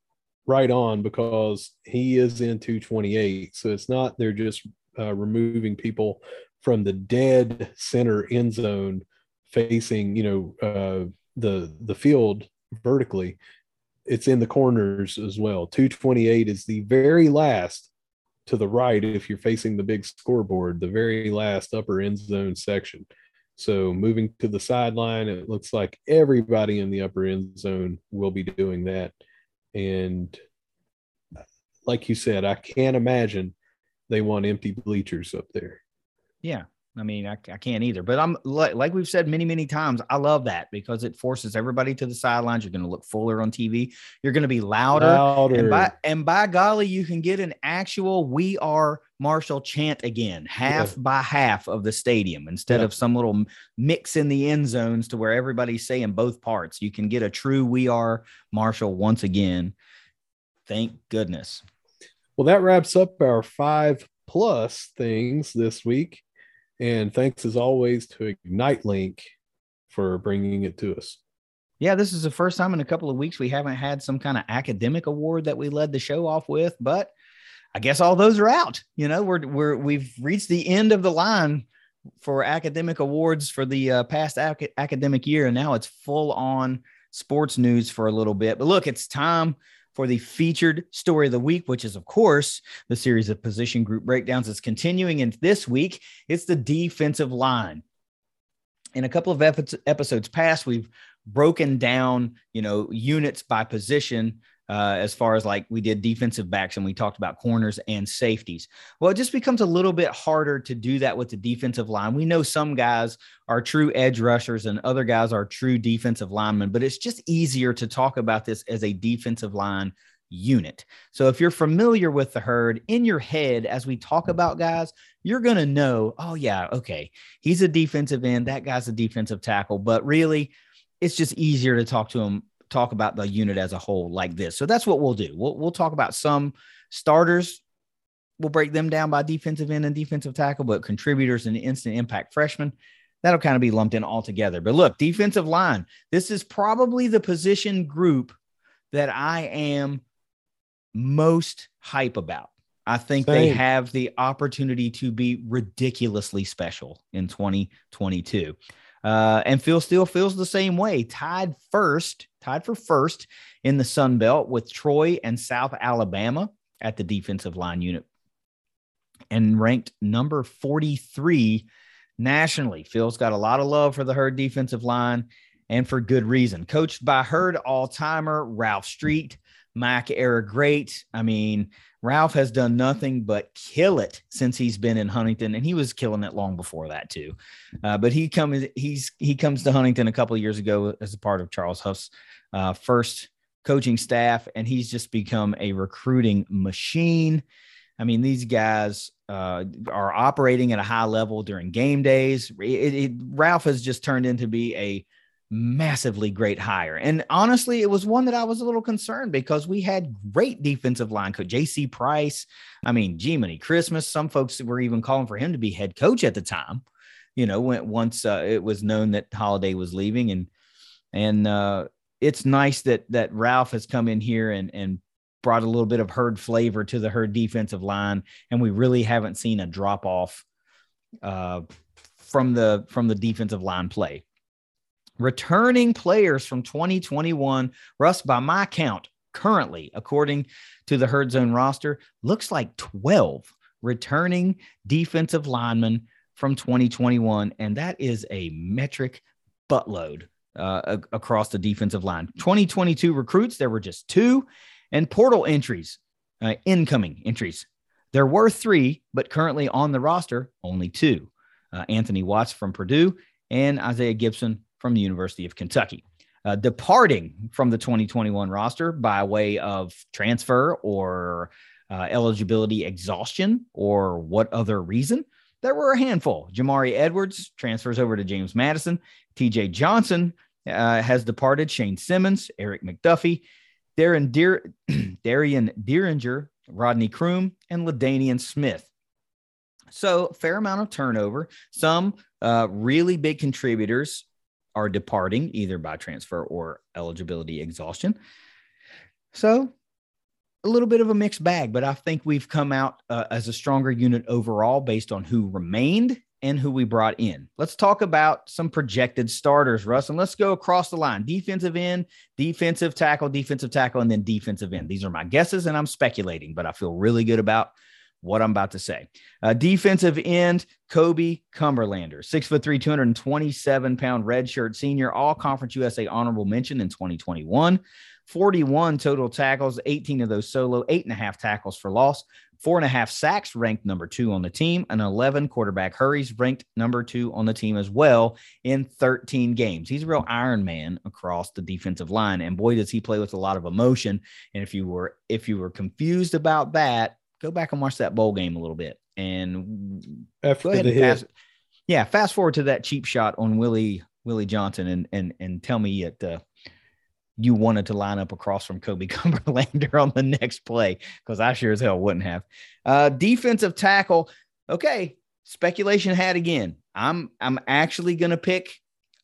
right on because he is in 228. So it's not they're just uh, removing people from the dead center end zone facing, you know, uh, the the field vertically. It's in the corners as well. 228 is the very last to the right if you're facing the big scoreboard, the very last upper end zone section. So moving to the sideline, it looks like everybody in the upper end zone will be doing that. And like you said, I can't imagine they want empty bleachers up there. Yeah. I mean, I, I can't either. But I'm like, like we've said many, many times, I love that because it forces everybody to the sidelines. You're going to look fuller on TV. You're going to be louder. louder. And by and by golly, you can get an actual "We Are Marshall" chant again, half yeah. by half of the stadium, instead yeah. of some little mix in the end zones to where everybody's saying both parts. You can get a true "We Are Marshall" once again. Thank goodness. Well, that wraps up our five plus things this week. And thanks as always to Ignite Link for bringing it to us. Yeah, this is the first time in a couple of weeks we haven't had some kind of academic award that we led the show off with, but I guess all those are out. You know, we're we're we've reached the end of the line for academic awards for the uh, past ac- academic year, and now it's full on sports news for a little bit. But look, it's time for the featured story of the week, which is, of course, the series of position group breakdowns is continuing. And this week, it's the defensive line. In a couple of episodes past, we've broken down, you know, units by position uh, as far as like we did defensive backs and we talked about corners and safeties. Well, it just becomes a little bit harder to do that with the defensive line. We know some guys are true edge rushers and other guys are true defensive linemen, but it's just easier to talk about this as a defensive line unit. So if you're familiar with the herd in your head as we talk about guys, you're going to know, oh yeah, okay, he's a defensive end, that guy's a defensive tackle, but really it's just easier to talk to him talk about the unit as a whole like this. So that's what we'll do. We'll, we'll talk about some starters. We'll break them down by defensive end and defensive tackle, but contributors and instant impact freshmen, that'll kind of be lumped in all together. But look, defensive line, this is probably the position group that I am most hype about. I think Same. they have the opportunity to be ridiculously special in 2022. Uh, and Phil still feels the same way, tied first, tied for first in the Sun Belt with Troy and South Alabama at the defensive line unit, and ranked number 43 nationally. Phil's got a lot of love for the Herd defensive line, and for good reason. Coached by Herd all timer Ralph Street, Mac era great. I mean, Ralph has done nothing but kill it since he's been in Huntington, and he was killing it long before that too. Uh, but he comes he's he comes to Huntington a couple years ago as a part of Charles Huff's uh, first coaching staff, and he's just become a recruiting machine. I mean, these guys uh, are operating at a high level during game days. It, it, Ralph has just turned into be a massively great hire. And honestly, it was one that I was a little concerned because we had great defensive line coach, JC Price. I mean, Jiminy Christmas. Some folks were even calling for him to be head coach at the time. You know, when once uh, it was known that Holliday was leaving, and and uh, it's nice that that Ralph has come in here and and brought a little bit of herd flavor to the herd defensive line, and we really haven't seen a drop off uh, from the from the defensive line play. Returning players from 2021, Russ, by my count, currently, according to the herd zone roster, looks like 12 returning defensive linemen from 2021, and that is a metric buttload uh, across the defensive line. 2022 recruits, there were just two, and portal entries, uh, incoming entries. There were three, but currently on the roster, only two. Uh, Anthony Watts from Purdue and Isaiah Gibson from the University of Kentucky. Uh, departing from the 2021 roster by way of transfer or uh, eligibility exhaustion or what other reason, there were a handful. Jamari Edwards transfers over to James Madison. TJ Johnson uh, has departed. Shane Simmons, Eric McDuffie, Darren Deer, Darian Deeringer, Rodney Croom, and LaDainian Smith. So, fair amount of turnover. Some uh, really big contributors are departing either by transfer or eligibility exhaustion. So, a little bit of a mixed bag, but I think we've come out uh, as a stronger unit overall based on who remained and who we brought in. Let's talk about some projected starters, Russ, and let's go across the line defensive end, defensive tackle, defensive tackle, and then defensive end. These are my guesses, and I'm speculating, but I feel really good about what I'm about to say. Uh, defensive end, Kobe Cumberlander, six foot three, 227 pound redshirt senior, all conference USA honorable mention in 2021. 41 total tackles, 18 of those solo, eight and a half tackles for loss, four and a half sacks, ranked number two on the team, and 11 quarterback hurries, ranked number two on the team as well in 13 games. He's a real Iron Man across the defensive line, and boy, does he play with a lot of emotion. And if you were if you were confused about that, go back and watch that bowl game a little bit and after the hit. Fast, yeah, fast forward to that cheap shot on Willie Willie Johnson and and and tell me it uh, you wanted to line up across from Kobe Cumberlander on the next play because I sure as hell wouldn't have. Uh, defensive tackle. Okay, speculation had again. I'm I'm actually going to pick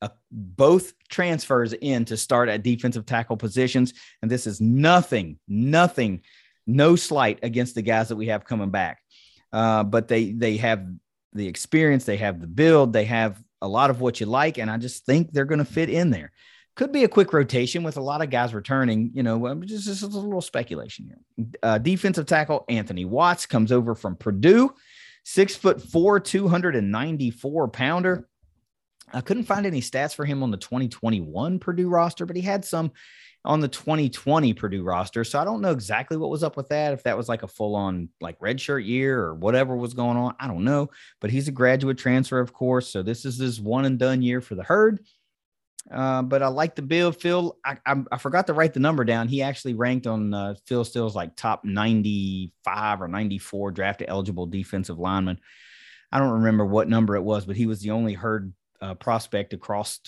uh, both transfers in to start at defensive tackle positions, and this is nothing, nothing no slight against the guys that we have coming back, uh, but they they have the experience, they have the build, they have a lot of what you like, and I just think they're going to fit in there. Could be a quick rotation with a lot of guys returning. You know, just, just a little speculation here. Uh, defensive tackle Anthony Watts comes over from Purdue, six foot four, 294 pounder. I couldn't find any stats for him on the 2021 Purdue roster, but he had some on the 2020 Purdue roster. So I don't know exactly what was up with that. If that was like a full on like redshirt year or whatever was going on, I don't know. But he's a graduate transfer, of course. So this is his one and done year for the herd. Uh, but I like the build. Phil, I, I, I, forgot to write the number down. He actually ranked on uh, Phil Steele's like top 95 or 94 draft eligible defensive lineman. I don't remember what number it was, but he was the only herd uh, prospect across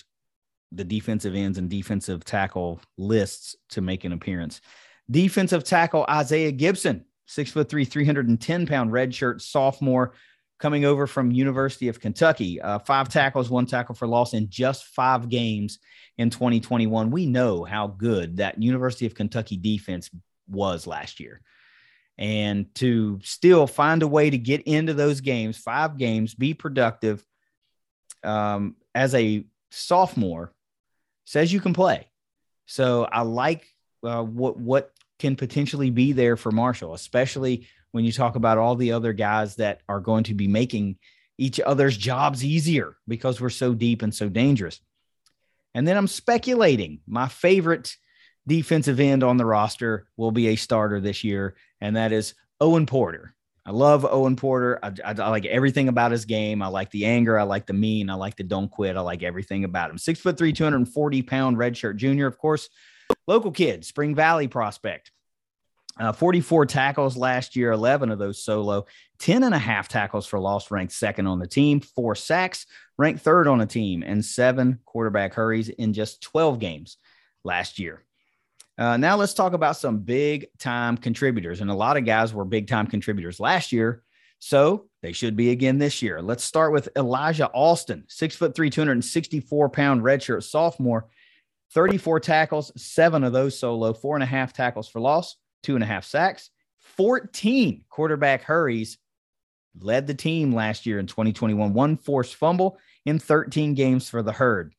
the defensive ends and defensive tackle lists to make an appearance. Defensive tackle Isaiah Gibson, six foot three, 310 pound redshirt sophomore coming over from University of Kentucky. Uh, five tackles, one tackle for loss in just five games in 2021. We know how good that University of Kentucky defense was last year. And to still find a way to get into those games, five games, be productive um, as a sophomore says you can play. So I like uh, what what can potentially be there for Marshall, especially when you talk about all the other guys that are going to be making each other's jobs easier because we're so deep and so dangerous. And then I'm speculating my favorite defensive end on the roster will be a starter this year, and that is Owen Porter. I love Owen Porter. I, I, I, like everything about his game. I like the anger. I like the mean. I like the don't quit. I like everything about him. Six foot three, 240 pound redshirt junior. Of course, Local kid, Spring Valley prospect. Uh, 44 tackles last year, 11 of those solo, 10 and a half tackles for loss, ranked second on the team, four sacks, ranked third on the team, and seven quarterback hurries in just 12 games last year. Uh, now let's talk about some big time contributors. And a lot of guys were big time contributors last year. So they should be again this year. Let's start with Elijah Austin, six foot three, 264 pound redshirt sophomore, 34 tackles, seven of those solo, four and a half tackles for loss, two and a half sacks, 14 quarterback hurries, led the team last year in 2021, one forced fumble in 13 games for the herd.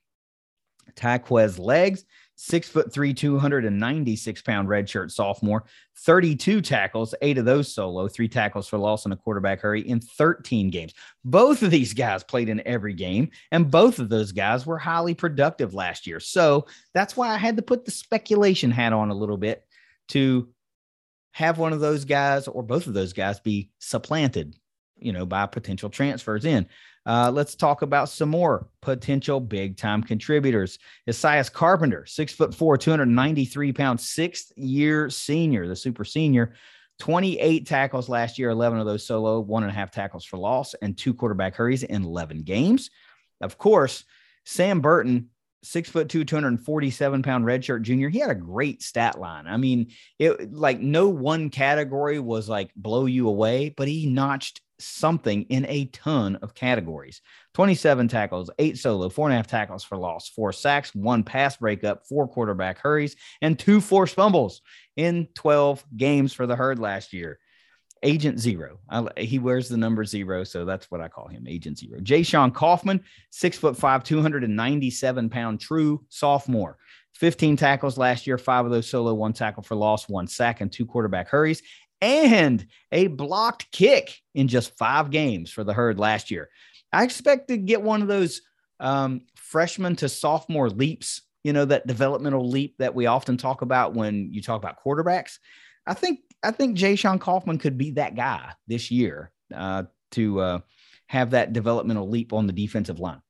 Taquez Legs, six foot three, 296 pound redshirt sophomore, 32 tackles, eight of those solo, three tackles for loss and a quarterback hurry in 13 games. Both of these guys played in every game, and both of those guys were highly productive last year. So that's why I had to put the speculation hat on a little bit to have one of those guys or both of those guys be supplanted, you know, by potential transfers in. Uh, let's talk about some more potential big time contributors. Isaias Carpenter, six foot four, 293 pounds, sixth year senior, the super senior, 28 tackles last year, 11 of those solo, one and a half tackles for loss, and two quarterback hurries in 11 games. Of course, Sam Burton, six foot two, 247 pound redshirt junior. He had a great stat line. I mean, it like no one category was like blow you away, but he notched something in a ton of categories 27 tackles, eight solo, four and a half tackles for loss, four sacks, one pass breakup, four quarterback hurries, and two forced fumbles in 12 games for the herd last year. Agent Zero. I, he wears the number zero, so that's what I call him, Agent Zero. Jay Sean Kaufman, six foot five, 297 pound true sophomore. 15 tackles last year, five of those solo, one tackle for loss, one sack, and two quarterback hurries and a blocked kick in just five games for the herd last year. I expect to get one of those um, freshman to sophomore leaps, you know, that developmental leap that we often talk about when you talk about quarterbacks. I think I think Jay Sean Kaufman could be that guy this year uh, to uh, have that developmental leap on the defensive line.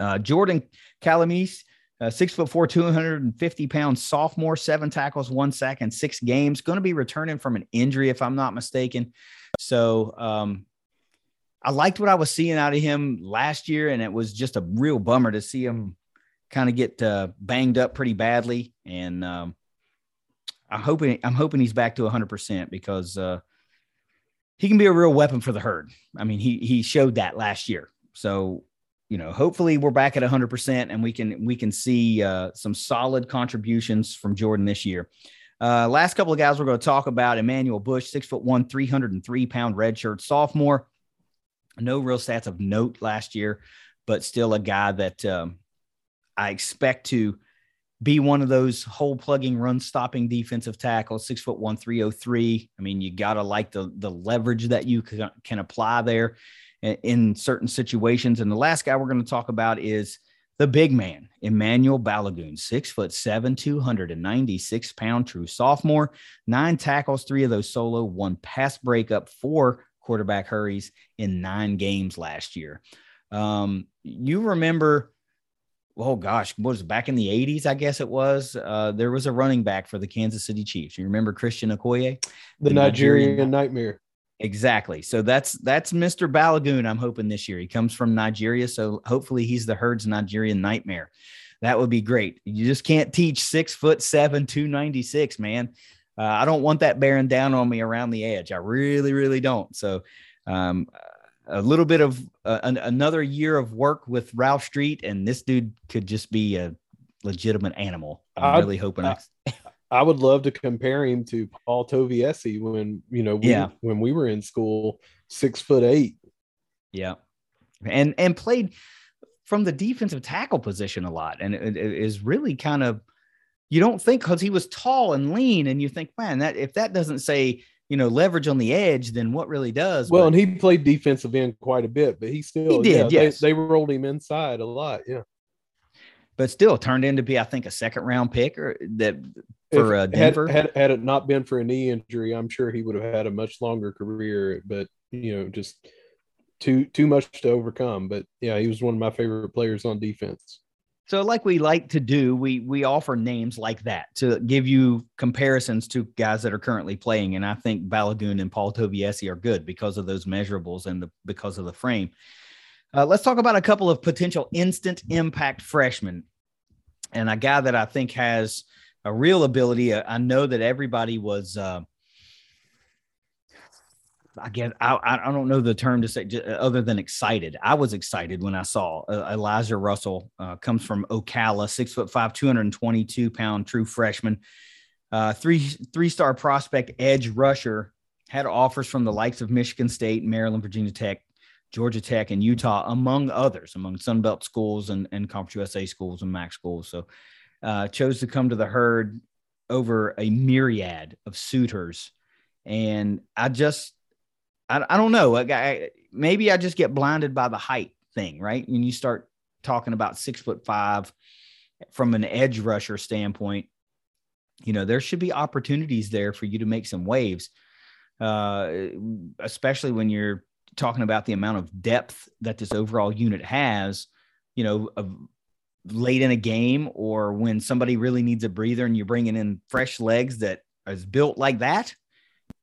Uh, Jordan Calamise, uh, six foot four, 250 pounds sophomore, seven tackles, one sack, and six games. Going to be returning from an injury, if I'm not mistaken. So um, I liked what I was seeing out of him last year, and it was just a real bummer to see him kind of get uh, banged up pretty badly. And um, I'm hoping I'm hoping he's back to 100 percent because uh, he can be a real weapon for the herd. I mean, he he showed that last year. So you know, hopefully we're back at 100% and we can we can see uh, some solid contributions from Jordan this year. Uh, last couple of guys we're going to talk about Emmanuel Bush, six foot one, 303 pound redshirt sophomore. No real stats of note last year, but still a guy that um, I expect to be one of those hole plugging, run stopping defensive tackles. Six foot one, 303. I mean, you got to like the the leverage that you can, can apply there in certain situations. And the last guy we're going to talk about is the big man, Emmanuel Balogun, six foot seven, 296 pound true sophomore, nine tackles, three of those solo, one pass breakup, four quarterback hurries in nine games last year. Um, you remember, oh gosh, was back in the 80s, I guess it was. Uh, there was a running back for the Kansas City Chiefs. You remember Christian Okoye? The, the Nigerian, Nigerian nightmare. Exactly. So that's that's Mr. Balogun. I'm hoping this year he comes from Nigeria, so hopefully he's the herd's Nigerian nightmare. That would be great. You just can't teach six foot seven, two ninety six, man. Uh, I don't want that bearing down on me around the edge. I really, really don't. So, um, a little bit of uh, an, another year of work with Ralph Street, and this dude could just be a legitimate animal. I'm I, really hoping. I, I, would love to compare him to Paul Toviessi when you know we, yeah. when we were in school, six foot eight. Yeah, and and played from the defensive tackle position a lot, and it, it is really kind of you don't think because he was tall and lean, and you think, man, that if that doesn't say you know leverage on the edge, then what really does? Well, but, and he played defensive end quite a bit, but he still he did. Yeah, yes, they, they rolled him inside a lot. Yeah but still turned into be, I think, a second round pick or that for uh, Denver. Had, had, had it not been for a knee injury, I'm sure he would have had a much longer career. But you know, just too too much to overcome. But yeah, he was one of my favorite players on defense. So, like we like to do, we we offer names like that to give you comparisons to guys that are currently playing. And I think Balogun and Paul Toviessi are good because of those measurables and the, because of the frame. Uh, let's talk about a couple of potential instant impact freshmen, and a guy that I think has a real ability. I know that everybody was. Uh, I guess I, I don't know the term to say other than excited. I was excited when I saw uh, Russell uh, comes from Ocala, six foot five, 222 pound true freshman, uh, three three star prospect edge rusher. Had offers from the likes of Michigan State, Maryland, Virginia Tech, Georgia Tech, and Utah, among others, among Sunbelt schools and, and Conference USA schools and MAC schools. So uh, chose to come to the herd over a myriad of suitors. And I just I, I don't know. I, maybe I just get blinded by the height thing, right? When you start talking about six foot five from an edge rusher standpoint, you know, there should be opportunities there for you to make some waves, uh, especially when you're talking about the amount of depth that this overall unit has, you know, of, late in a game or when somebody really needs a breather and you're bringing in fresh legs that is built like that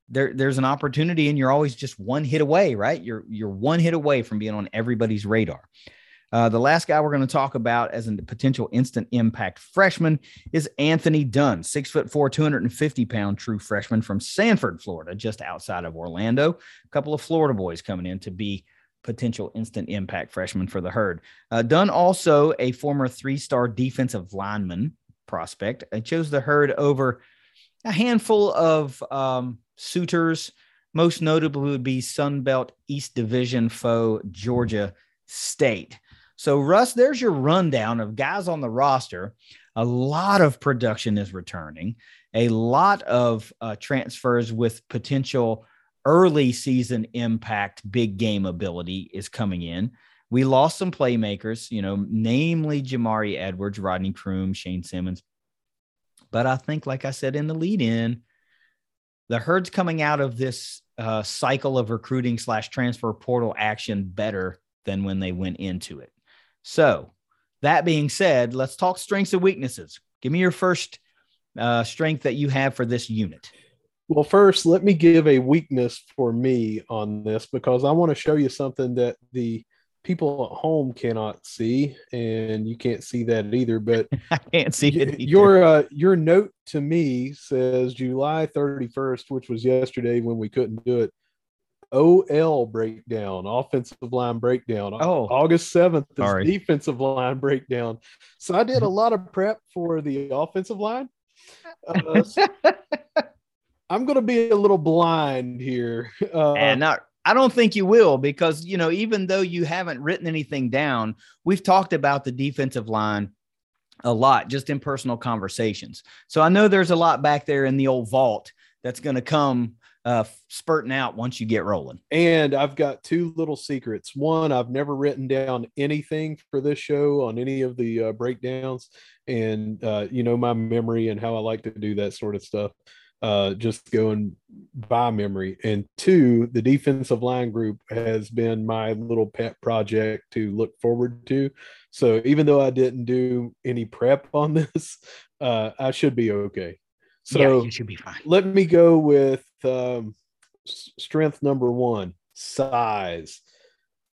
there there's an opportunity and you're always just one hit away, right? You're you're one hit away from being on everybody's radar. Uh, the last guy we're going to talk about as a potential instant impact freshman is Anthony Dunn, six foot four, 250 pound true freshman from Sanford, Florida, just outside of Orlando. A couple of Florida boys coming in to be potential instant impact freshman for the herd. Uh, Dunn, also a former three star defensive lineman prospect, and chose the herd over a handful of um, suitors. Most notably would be Sunbelt East Division foe Georgia State. So, Russ, there's your rundown of guys on the roster. A lot of production is returning, a lot of uh, transfers with potential early season impact, big game ability is coming in. We lost some playmakers, you know, namely Jamari Edwards, Rodney Croom, Shane Simmons. But I think, like I said in the lead in, the herd's coming out of this uh, cycle of recruiting slash transfer portal action better than when they went into it. So, that being said, let's talk strengths and weaknesses. Give me your first uh, strength that you have for this unit. Well, first, let me give a weakness for me on this because I want to show you something that the people at home cannot see, and you can't see that either. But I can't see it. Either. Your uh, your note to me says July 31st, which was yesterday when we couldn't do it. OL breakdown, offensive line breakdown. Oh, August 7th is sorry. defensive line breakdown. So I did a lot of prep for the offensive line. Uh, I'm going to be a little blind here. Uh, and not I don't think you will because, you know, even though you haven't written anything down, we've talked about the defensive line a lot just in personal conversations. So I know there's a lot back there in the old vault that's going to come uh, spurting out once you get rolling. And I've got two little secrets. One, I've never written down anything for this show on any of the uh, breakdowns, and uh, you know my memory and how I like to do that sort of stuff uh, just going by memory. And two, the defensive line group has been my little pet project to look forward to. So even though I didn't do any prep on this, uh, I should be okay. So yeah, you should be fine. Let me go with um, strength number one size.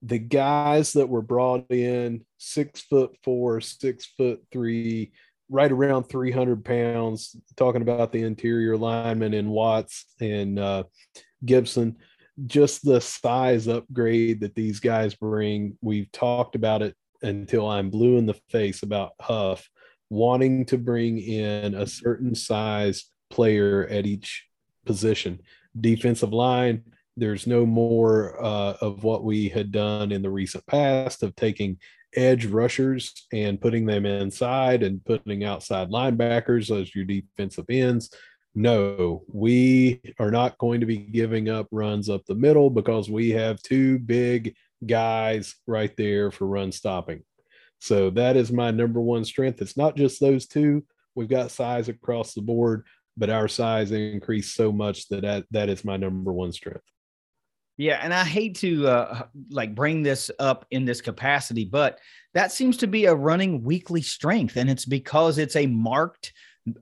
The guys that were brought in six foot four, six foot three, right around 300 pounds, talking about the interior linemen in Watts and uh, Gibson. Just the size upgrade that these guys bring. We've talked about it until I'm blue in the face about Huff wanting to bring in a certain size player at each position. Defensive line, there's no more uh, of what we had done in the recent past of taking edge rushers and putting them inside and putting outside linebackers as your defensive ends. No, we are not going to be giving up runs up the middle because we have two big guys right there for run stopping. So that is my number one strength. It's not just those two. We've got size across the board, but our size increased so much that that, that is my number one strength. Yeah, and I hate to uh, like bring this up in this capacity, but that seems to be a running weekly strength, and it's because it's a marked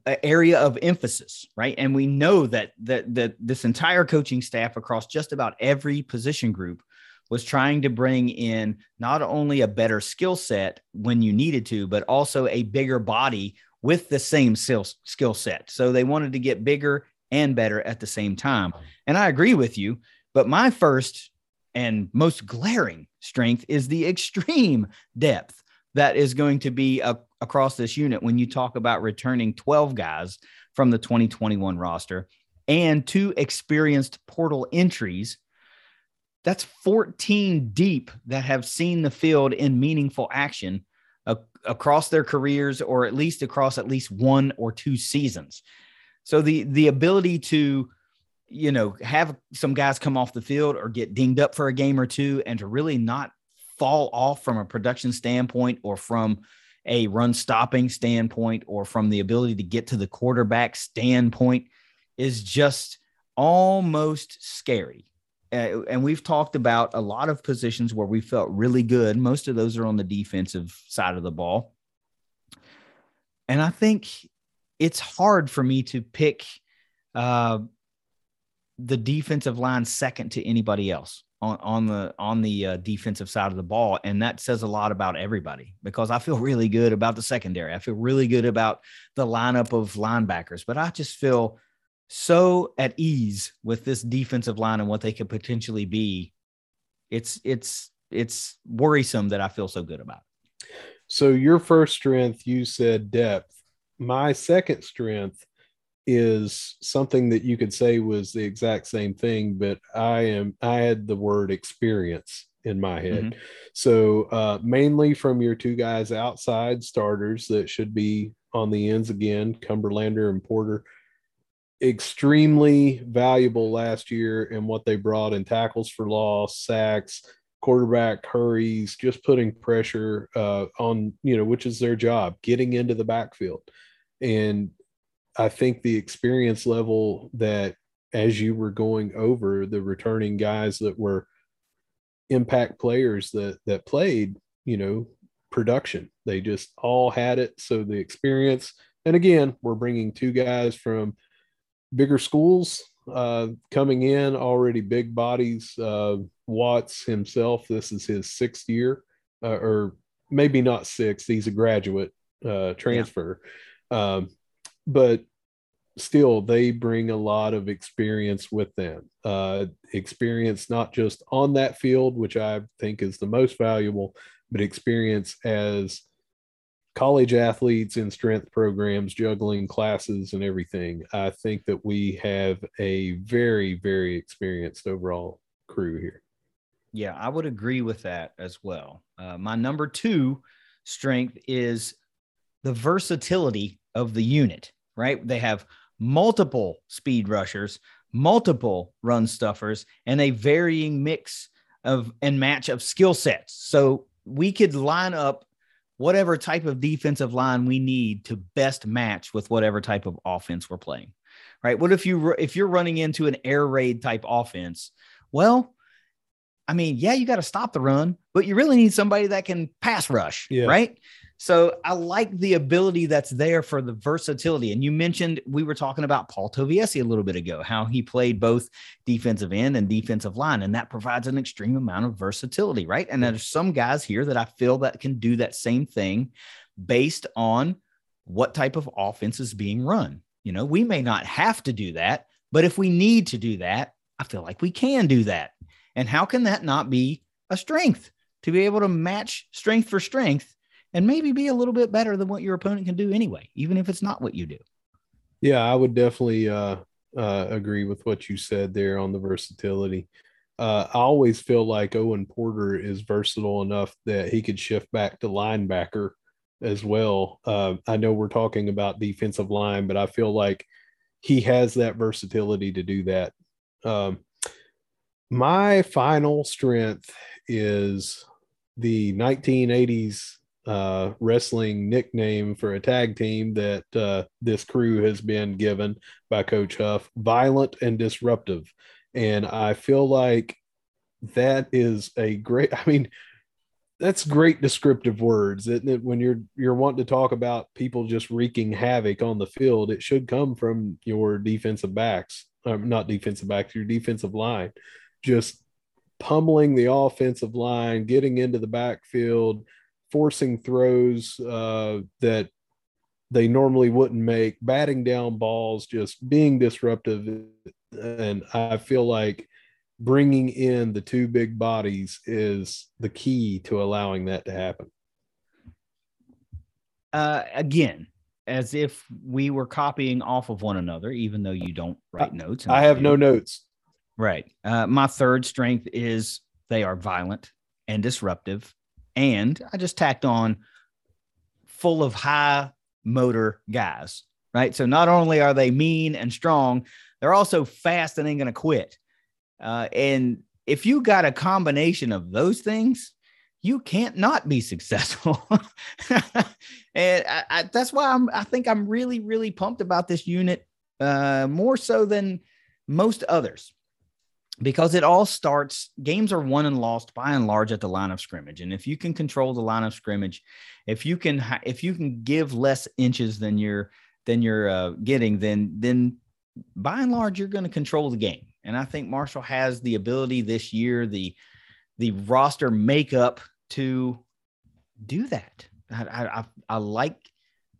uh, area of emphasis, right? And we know that that that this entire coaching staff across just about every position group was trying to bring in not only a better skill set when you needed to, but also a bigger body with the same skill set. So they wanted to get bigger and better at the same time. And I agree with you, but my first and most glaring strength is the extreme depth that is going to be a, across this unit when you talk about returning 12 guys from the 2021 roster and two experienced portal entries that's 14 deep that have seen the field in meaningful action uh, across their careers or at least across at least one or two seasons. So the the ability to you know have some guys come off the field or get dinged up for a game or two and to really not fall off from a production standpoint or from a run stopping standpoint or from the ability to get to the quarterback standpoint is just almost scary and we've talked about a lot of positions where we felt really good. Most of those are on the defensive side of the ball. And I think it's hard for me to pick uh, the defensive line second to anybody else on, on the on the uh, defensive side of the ball, and that says a lot about everybody because I feel really good about the secondary. I feel really good about the lineup of linebackers, but I just feel so at ease with this defensive line and what they could potentially be. It's it's it's worrisome that I feel so good about. So your first strength, you said depth. My second strength is something that you could say was the exact same thing, but I am I had the word experience in my head. Mm-hmm. So uh, mainly from your two guys outside starters that should be on the ends again, Cumberlander and Porter extremely valuable last year in what they brought in tackles for loss, sacks, quarterback hurries, just putting pressure uh, on, you know, which is their job, getting into the backfield. And I think the experience level that as you were going over the returning guys that were impact players that that played, you know, production. They just all had it. So the experience, and again, we're bringing two guys from bigger schools uh, coming in, already big bodies. Uh, Watts himself, this is his sixth year, uh, or maybe not sixth. He's a graduate uh, transfer, yeah. um, but still, they bring a lot of experience with them. Uh, experience not just on that field, which I think is the most valuable, but experience as college athletes in strength programs, juggling classes and everything. I think that we have a very, very experienced overall crew here. Yeah, I would agree with that as well. Uh, my number two strength is the versatility of the unit, right? They have multiple speed rushers, multiple run stuffers, and a varying mix of and match of skill sets. So we could line up whatever type of defensive line we need to best match with whatever type of offense we're playing. Right? What if you if you're running into an air raid type offense? Well, I mean, yeah, you got to stop the run, but you really need somebody that can pass rush, yeah. right? So I like the ability that's there for the versatility. And you mentioned we were talking about Paul Toviessi a little bit ago, how he played both defensive end and defensive line, and that provides an extreme amount of versatility, right? And there's some guys here that I feel that can do that same thing based on what type of offense is being run. You know, we may not have to do that, but if we need to do that, I feel like we can do that. And how can that not be a strength to be able to match strength for strength and maybe be a little bit better than what your opponent can do anyway, even if it's not what you do. Yeah, I would definitely uh, uh, agree with what you said there on the versatility. Uh, I always feel like Owen Porter is versatile enough that he could shift back to linebacker as well. Uh, I know we're talking about defensive line, but I feel like he has that versatility to do that. Um, my final strength is the 1980s uh, wrestling nickname for a tag team that uh, this crew has been given by Coach Huff violent and disruptive. And I feel like that is a great. I mean, that's great descriptive words. Isn't it? When you're you're wanting to talk about people just wreaking havoc on the field, it should come from your defensive backs, um, not defensive backs, your defensive line, just pummeling the offensive line, getting into the backfield, forcing throws uh, that they normally wouldn't make, batting down balls, just being disruptive. And I feel like bringing in the two big bodies is the key to allowing that to happen. Uh, again, as if we were copying off of one another, even though you don't write notes. I have no notes. Right. Uh, my third strength is they are violent and disruptive. And I just tacked on full of high motor guys. Right. So not only are they mean and strong, they're also fast and ain't going to quit. Uh, and if you got a combination of those things, you can't not be successful. and I, I, that's why I'm, I think I'm really, really pumped about this unit uh, more so than most others because it all starts games are won and lost by and large at the line of scrimmage and if you can control the line of scrimmage if you can if you can give less inches than you're than you're uh, getting then then by and large you're going to control the game and I think Marshall has the ability this year, the the roster makeup to do that. I, I, I like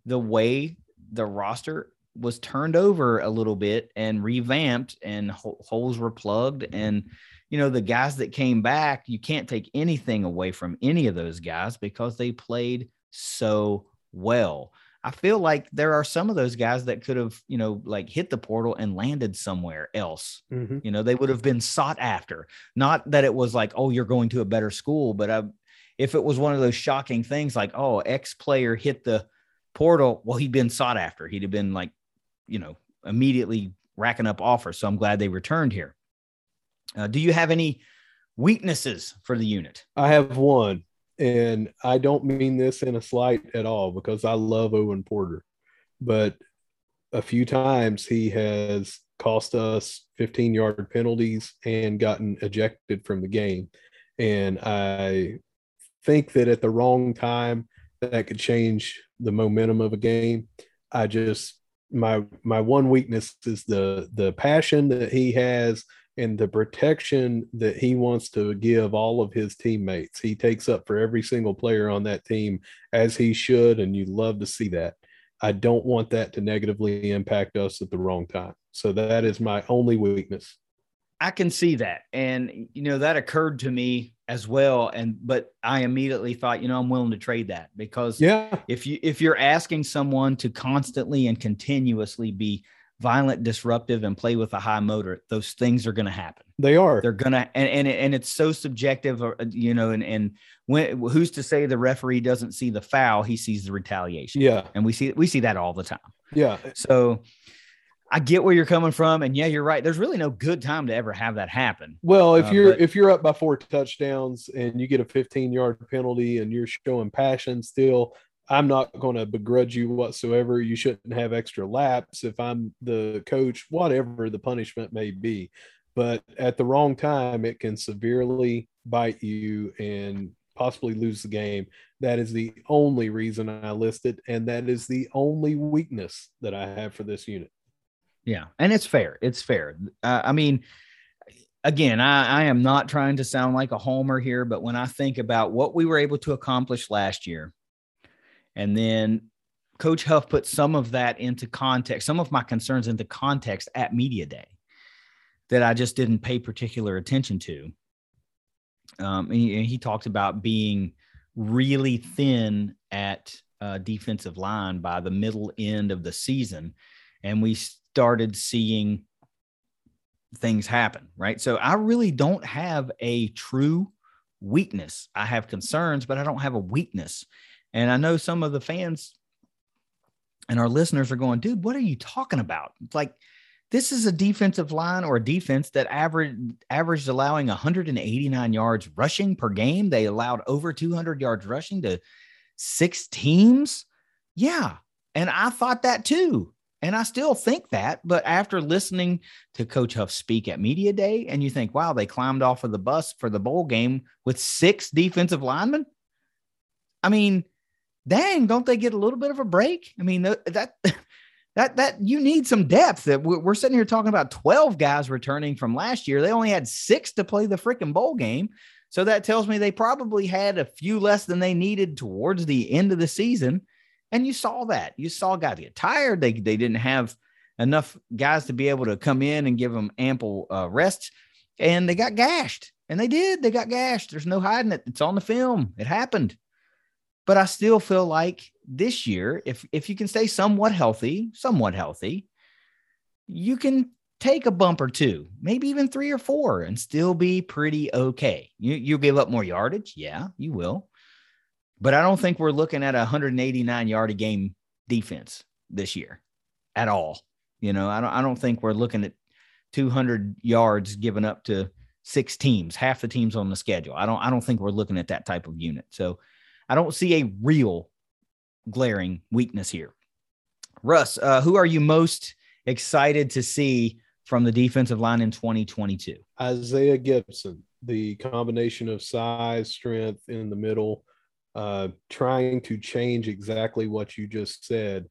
the way the roster was turned over a little bit and revamped and holes were plugged and you know the guys that came back you can't take anything away from any of those guys because they played so well I feel like there are some of those guys that could have, you know, like hit the portal and landed somewhere else. Mm-hmm. You know, they would have been sought after. Not that it was like, oh, you're going to a better school, but I, if it was one of those shocking things like, oh, X player hit the portal, well, he'd been sought after. He'd have been like, you know, immediately racking up offers. So I'm glad they returned here. Uh, do you have any weaknesses for the unit? I have one and I don't mean this in a slight at all because I love Owen Porter, but a few times he has cost us 15 yard penalties and gotten ejected from the game. And I think that at the wrong time, that could change the momentum of a game. I just my my one weakness is the the passion that he has and the protection that he wants to give all of his teammates. He takes up for every single player on that team as he should, and you love to see that. I don't want that to negatively impact us at the wrong time. So that is my only weakness. I can see that. And you know, that occurred to me as well. And but I immediately thought, you know, I'm willing to trade that because yeah, if you if you're asking someone to constantly and continuously be violent, disruptive, and play with a high motor, those things are going to happen. They are. They're gonna, and and and it's so subjective, uh, you know. And and when who's to say the referee doesn't see the foul? He sees the retaliation. Yeah, and we see we see that all the time. Yeah. So. I get where you're coming from, and yeah, you're right. There's really no good time to ever have that happen. Well, if uh, you're but, if you're up by four touchdowns and you get a 15 yard penalty and you're showing passion still, I'm not going to begrudge you whatsoever. You shouldn't have extra laps if I'm the coach, whatever the punishment may be. But at the wrong time, it can severely bite you and possibly lose the game. That is the only reason I listed, and that is the only weakness that I have for this unit. Yeah, and it's fair. It's fair. Uh, I mean, again, I, I am not trying to sound like a homer here, but when I think about what we were able to accomplish last year, and then Coach Huff put some of that into context, some of my concerns into context at Media Day that I just didn't pay particular attention to. Um, and he, and he talked about being really thin at uh, defensive line by the middle end of the season. And we started seeing things happen, right? So I really don't have a true weakness. I have concerns, but I don't have a weakness. And I know some of the fans and our listeners are going, dude, what are you talking about? It's like this is a defensive line or a defense that average averaged allowing 189 yards rushing per game. They allowed over 200 yards rushing to six teams. Yeah. And I thought that too. And I still think that, but after listening to Coach Huff speak at Media Day, and you think, wow, they climbed off of the bus for the bowl game with six defensive linemen. I mean, dang, don't they get a little bit of a break? I mean, that that that you need some depth. That we're sitting here talking about 12 guys returning from last year. They only had six to play the freaking bowl game. So that tells me they probably had a few less than they needed towards the end of the season. And you saw that. You saw guys get tired. They, they didn't have enough guys to be able to come in and give them ample uh, rest. And they got gashed. And they did. They got gashed. There's no hiding it. It's on the film. It happened. But I still feel like this year, if if you can stay somewhat healthy, somewhat healthy, you can take a bump or two, maybe even three or four, and still be pretty okay. You you give up more yardage, yeah, you will. But I don't think we're looking at a 189 yard a game defense this year at all. You know, I don't I don't think we're looking at 200 yards given up to six teams, half the teams on the schedule. I don't I don't think we're looking at that type of unit. So I don't see a real glaring weakness here. Russ, uh, who are you most excited to see from the defensive line in 2022? Isaiah Gibson, the combination of size, strength in the middle, uh, trying to change exactly what you just said,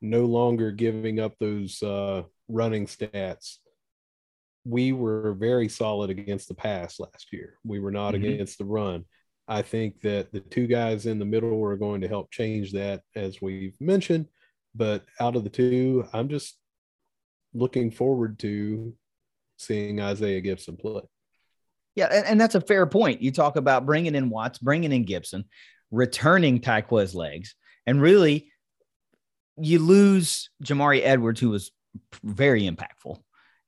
no longer giving up those uh, running stats. We were very solid against the pass last year. We were not mm-hmm. against the run. I think that the two guys in the middle are going to help change that, as we've mentioned. But out of the two, I'm just looking forward to seeing Isaiah Gibson play. Yeah, and, and that's a fair point. You talk about bringing in Watts, bringing in Gibson returning Tyquez legs. And really, you lose Jamare Edwards, who was very impactful,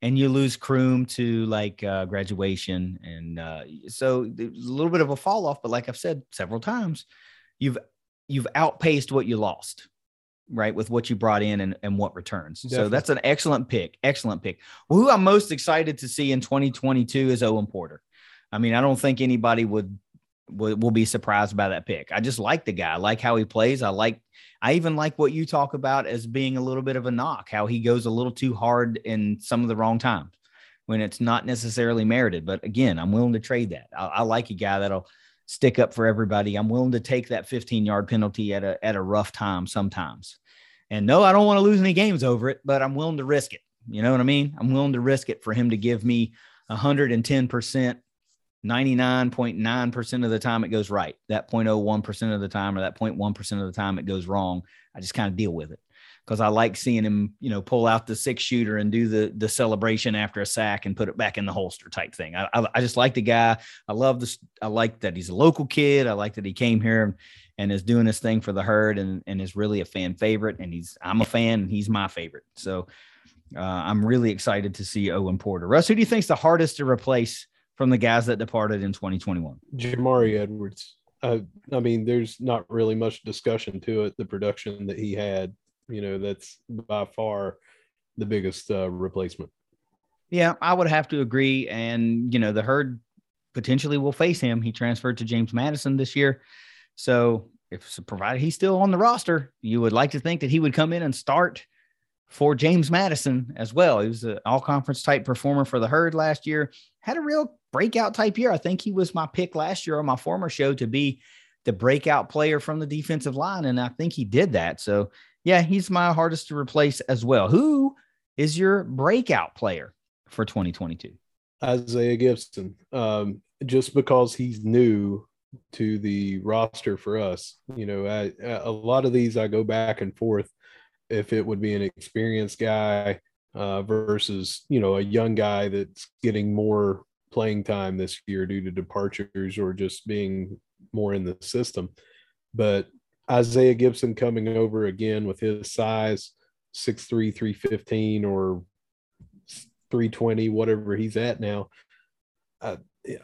and you lose Croom to like uh, graduation. And uh, so there's a little bit of a fall off. But like I've said several times, you've you've outpaced what you lost right with what you brought in and, and what returns Definitely. so that's an excellent pick excellent pick well, who i'm most excited to see in 2022 is owen porter i mean i don't think anybody would will, will be surprised by that pick. I just like the guy. I like how he plays. I like I even like what you talk about as being a little bit of a knock, how he goes a little too hard in some of the wrong times when it's not necessarily merited. But again, I'm willing to trade that. I, I like a guy that'll stick up for everybody. I'm willing to take that 15 yard penalty at a at a rough time sometimes. And no, I don't want to lose any games over it, but I'm willing to risk it. You know what I mean? I'm willing to risk it for him to give me 110% 99.9% of the time it goes right. That 0.01% of the time or that 0.1% of the time it goes wrong. I just kind of deal with it because I like seeing him, you know, pull out the six shooter and do the the celebration after a sack and put it back in the holster type thing. I, I, I just like the guy. I love this. I like that he's a local kid. I like that he came here and, and is doing this thing for the herd and, and is really a fan favorite. And he's I'm a fan and he's my favorite. So uh, I'm really excited to see Owen Porter. Russ, who do you think's the hardest to replace from the guys that departed in 2021? Jamare Edwards. Uh, I mean, there's not really much discussion to it. The production that he had, you know, that's by far the biggest uh, replacement. Yeah, I would have to agree. And, you know, the herd potentially will face him. He transferred to James Madison this year. So, if provided he's still on the roster, you would like to think that he would come in and start for James Madison as well. He was an all conference type performer for the herd last year, had a real breakout type year. I think he was my pick last year on my former show to be the breakout player from the defensive line. And I think he did that. So, yeah, he's my hardest to replace as well. Who is your breakout player for 2022? Isaiah Gibson. Um, just because he's new to the roster for us, you know, I, a lot of these I go back and forth if it would be an experienced guy uh, versus, you know, a young guy that's getting more playing time this year due to departures or just being more in the system. But Isaiah Gibson coming over again with his size, 6'3, 315 or 320, whatever he's at now. I,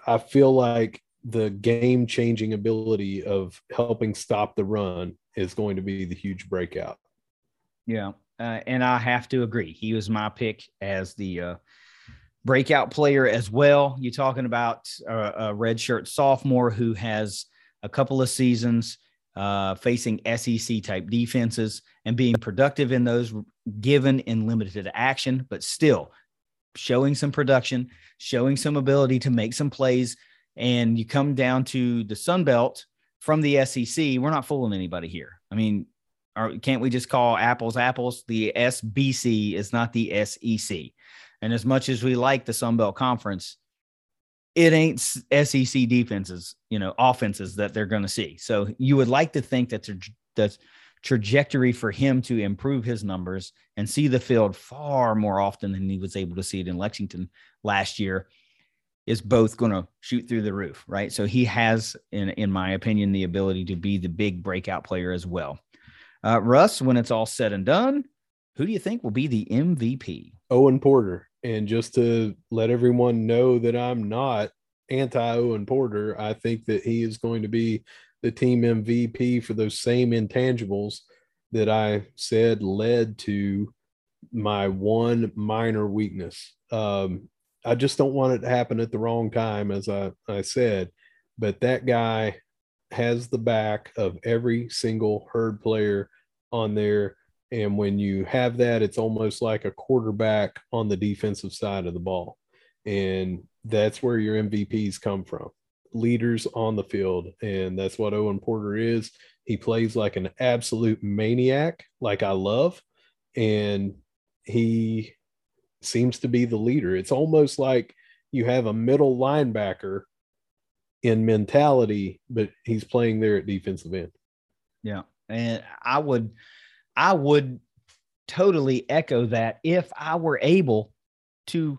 I feel like the game changing ability of helping stop the run is going to be the huge breakout. Yeah. Uh, and I have to agree. He was my pick as the uh, breakout player as well. You're talking about a, a redshirt sophomore who has a couple of seasons uh, facing SEC type defenses and being productive in those given in limited action, but still showing some production, showing some ability to make some plays. And you come down to the Sun Belt from the SEC, we're not fooling anybody here. I mean, can't we just call apples apples? The SBC is not the SEC. And as much as we like the Sun Belt Conference, it ain't SEC defenses, you know, offenses that they're going to see. So you would like to think that the trajectory for him to improve his numbers and see the field far more often than he was able to see it in Lexington last year is both going to shoot through the roof, right? So he has, in in my opinion, the ability to be the big breakout player as well. Uh, Russ, when it's all said and done, who do you think will be the MVP? Owen Porter. And just to let everyone know that I'm not anti Owen Porter, I think that he is going to be the team MVP for those same intangibles that I said led to my one minor weakness. Um, I just don't want it to happen at the wrong time, as I, I said. But that guy has the back of every single herd player on there and when you have that, it's almost like a quarterback on the defensive side of the ball. And that's where your MVPs come from leaders on the field. And that's what Owen Porter is. He plays like an absolute maniac, like I love. And he seems to be the leader. It's almost like you have a middle linebacker in mentality, but he's playing there at defensive end. Yeah. And I would I would totally echo that if I were able to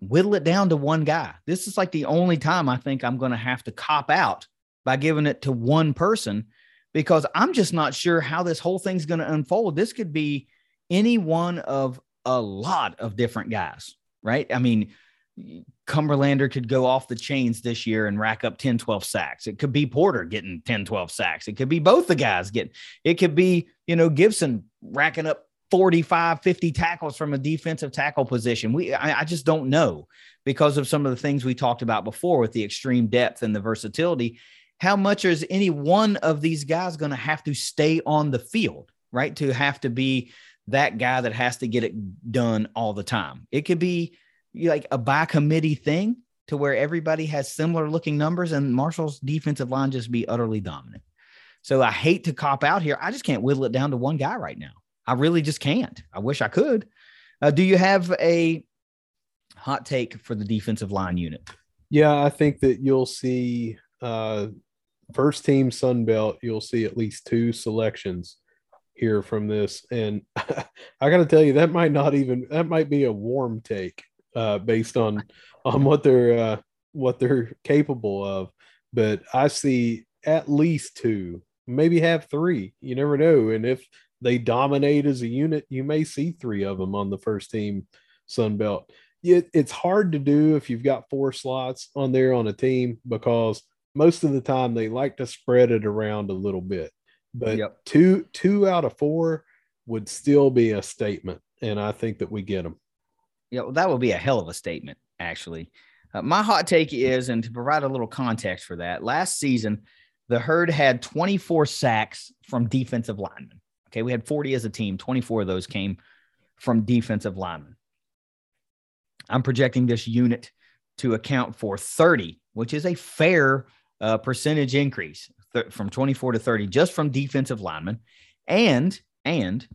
whittle it down to one guy. This is like the only time I think I'm going to have to cop out by giving it to one person because I'm just not sure how this whole thing's going to unfold. This could be any one of a lot of different guys, right? I mean, Cumberlander could go off the chains this year and rack up 10, 12 sacks. It could be Porter getting 10, 12 sacks. It could be both the guys getting, it could be, you know, Gibson racking up 45, 50 tackles from a defensive tackle position. We, I, I just don't know because of some of the things we talked about before with the extreme depth and the versatility. How much is any one of these guys going to have to stay on the field, right? To have to be that guy that has to get it done all the time. It could be, like a by committee thing to where everybody has similar looking numbers and Marshall's defensive line just be utterly dominant. So I hate to cop out here. I just can't whittle it down to one guy right now. I really just can't. I wish I could. Uh, do you have a hot take for the defensive line unit? Yeah, I think that you'll see uh, first team Sun Belt. You'll see at least two selections here from this, and I got to tell you that might not even that might be a warm take uh, based on on what they're uh, what they're capable of. But I see at least two, maybe have three. You never know. And if they dominate as a unit, you may see three of them on the first team Sun Belt. It, it's hard to do if you've got four slots on there on a team because most of the time they like to spread it around a little bit. But yep. two two out of four would still be a statement, and I think that we get them. Yeah, well, that would be a hell of a statement, actually. Uh, my hot take is, and to provide a little context for that, last season, the herd had 24 sacks from defensive linemen. Okay, we had 40 as a team, 24 of those came from defensive linemen. I'm projecting this unit to account for 30, which is a fair uh, percentage increase th- from 24 to 30 just from defensive linemen, and and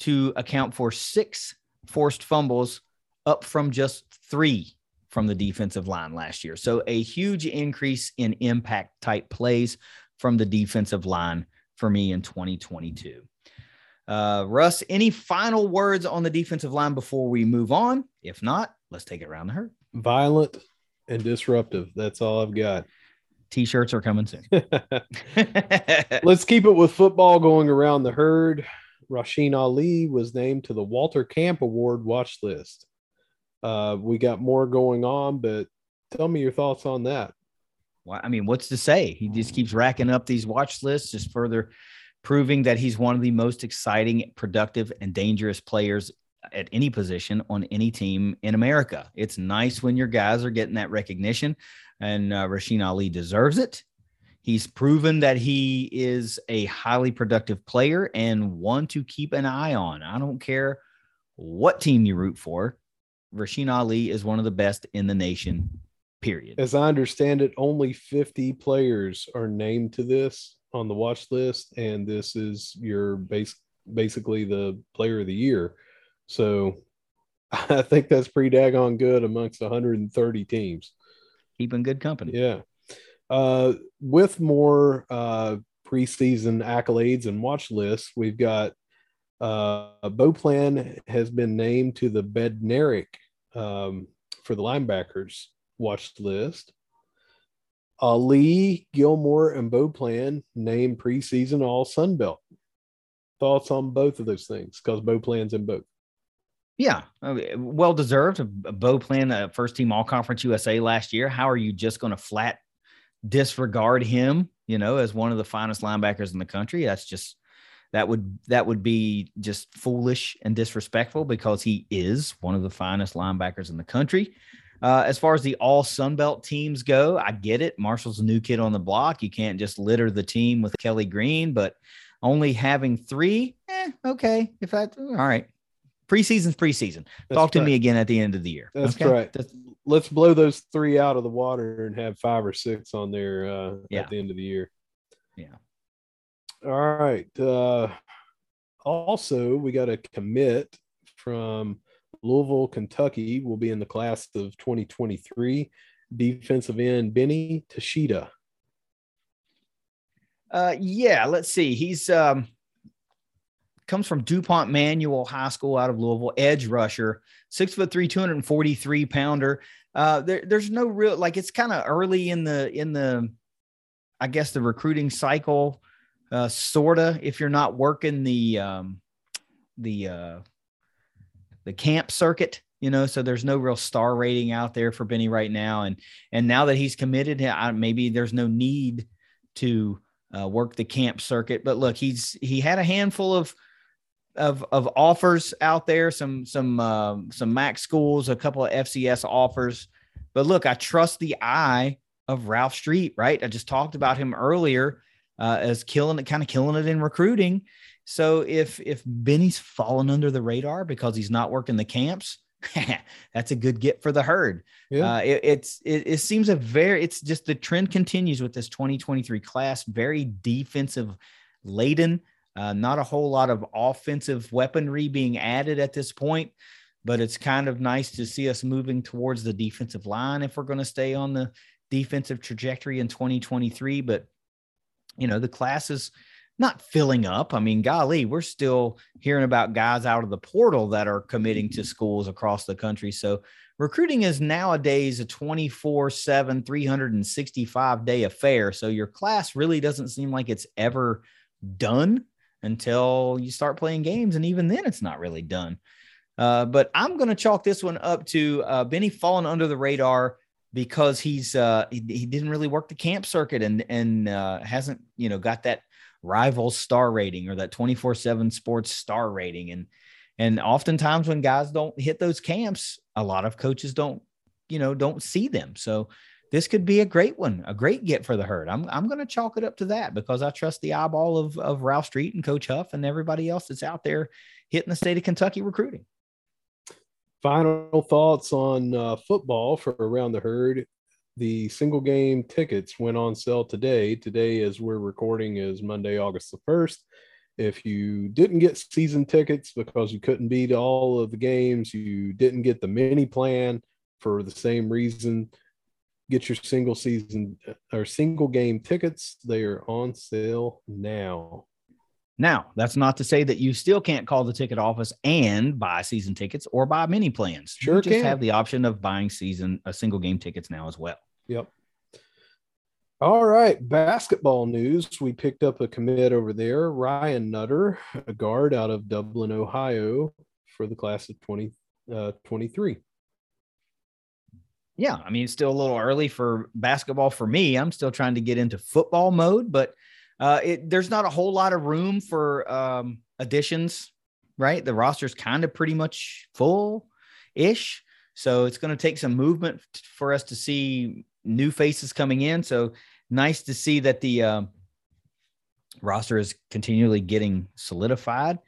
to account for six forced fumbles up from just three from the defensive line last year. So a huge increase in impact type plays from the defensive line for me in 2022. Uh, Russ, any final words on the defensive line before we move on? If not, let's take it around the herd. Violent and disruptive. That's all I've got. T-shirts are coming soon. let's keep it with football going around the herd. Rasheen Ali was named to the Walter Camp Award watch list. Uh, we got more going on, but tell me your thoughts on that. Well, I mean, what's to say? He just keeps racking up these watch lists, just further proving that he's one of the most exciting, productive, and dangerous players at any position on any team in America. It's nice when your guys are getting that recognition, and uh, Rasheen Ali deserves it. He's proven that he is a highly productive player and one to keep an eye on. I don't care what team you root for. Rasheen Ali is one of the best in the nation, period. As I understand it, only 50 players are named to this on the watch list, and this is your base basically the player of the year. So I think that's pretty daggone good amongst 130 teams. Keeping good company. Yeah. Uh, with more uh, preseason accolades and watch lists, we've got uh, Beauplan has been named to the Bednarik um, for the linebackers watch list. Ali, Gilmore, and Beauplan named preseason All Sun Belt. Thoughts on both of those things? Because Beauplan's in both. Yeah, well deserved. Beauplan, uh, first team All Conference USA last year. How are you just going to flat disregard him? You know, as one of the finest linebackers in the country. That's just that would that would be just foolish and disrespectful because he is one of the finest linebackers in the country. Uh, as far as the all Sun Belt teams go, I get it. Marshall's a new kid on the block. You can't just litter the team with Kelly Green, but only having three, eh, okay. If that, all right. Preseason's preseason. That's Talk to right. me again at the end of the year. That's okay? right. That's, Let's blow those three out of the water and have five or six on there uh, yeah. at the end of the year. Yeah. All right. Uh, also, we got a commit from Louisville, Kentucky. Will be in the class of 2023. Defensive end Benny Tashida. Uh, yeah, let's see. He's um, comes from DuPont Manual High School out of Louisville, edge rusher, six foot three, 243 pounder. Uh, there, there's no real like it's kind of early in the in the I guess the recruiting cycle uh, sorta if you're not working the um, the uh, the camp circuit you know so there's no real star rating out there for benny right now. And and now that he's committed I, maybe there's no need to uh, work the camp circuit. But look he's he had a handful of of of offers out there some some um, some mac schools a couple of fcs offers. But look i trust the eye of ralph street right? I just talked about him earlier uh, as killing it, kind of killing it in recruiting. So if if Benny's fallen under the radar because he's not working the camps, that's a good get for the herd. Yeah. Uh, it, it's it, it, seems a very it's just the trend continues with this 2023 class, very defensive laden. Uh, not a whole lot of offensive weaponry being added at this point, but it's kind of nice to see us moving towards the defensive line if we're going to stay on the defensive trajectory in 2023. But you know, the class is not filling up. I mean, golly, we're still hearing about guys out of the portal that are committing to schools across the country. So recruiting is nowadays a 24 7, 365 day affair. So your class really doesn't seem like it's ever done until you start playing games. And even then, it's not really done. Uh, but I'm going to chalk this one up to uh, Benny falling under the radar because he's uh, he, he, didn't really work the camp circuit and and uh, hasn't you know got that rival star rating or that 24/7 sports star rating. And and oftentimes when guys don't hit those camps a lot of coaches don't you know don't see them. So this could be a great one a great get for the herd. I'm, I'm going to chalk it up to that because i trust the eyeball of, of ralph street and coach huff and everybody else that's out there hitting the state of kentucky recruiting final thoughts on uh, football for around the herd. The single game tickets went on sale today. Today as we're recording is monday august the 1st if you didn't get season tickets because you couldn't beat all of the games you didn't get the mini plan for the same reason get your single season uh, or single game tickets. They are on sale now now, that's not to say that you still can't call the ticket office and buy season tickets or buy mini plans. Sure, you just can. have the option of buying season a single game tickets now as well. Yep. All right, basketball news. We picked up a commit over there, Ryan Nutter, a guard out of Dublin, Ohio, for the class of 2023. 20, uh, yeah, I mean, it's still a little early for basketball for me. I'm still trying to get into football mode, but uh, it, there's not a whole lot of room for um, additions, right? The roster's kind of pretty much full ish. So it's going to take some movement for us to see new faces coming in. So nice to see that the uh, roster is continually getting solidified.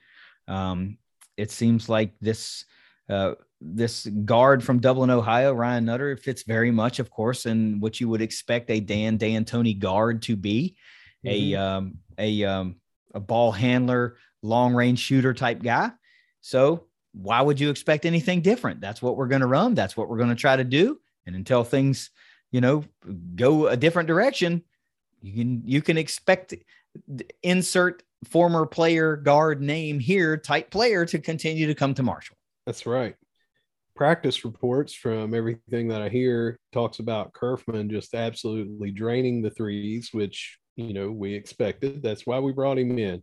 Um, it seems like this uh, this guard from Dublin, Ohio, Ryan Nutter, fits very much, of course, in what you would expect a Dan D'Antoni guard to be, mm-hmm. a um, a um, a ball handler, long range shooter type guy. So why would you expect anything different? That's what we're going to run. That's what we're going to try to do. And until things, you know, go a different direction, you can you can expect insert former player guard name here type player to continue to come to Marshall. That's right. Practice reports from everything that I hear talks about Curfman just absolutely draining the threes, which you know we expected. That's why we brought him in.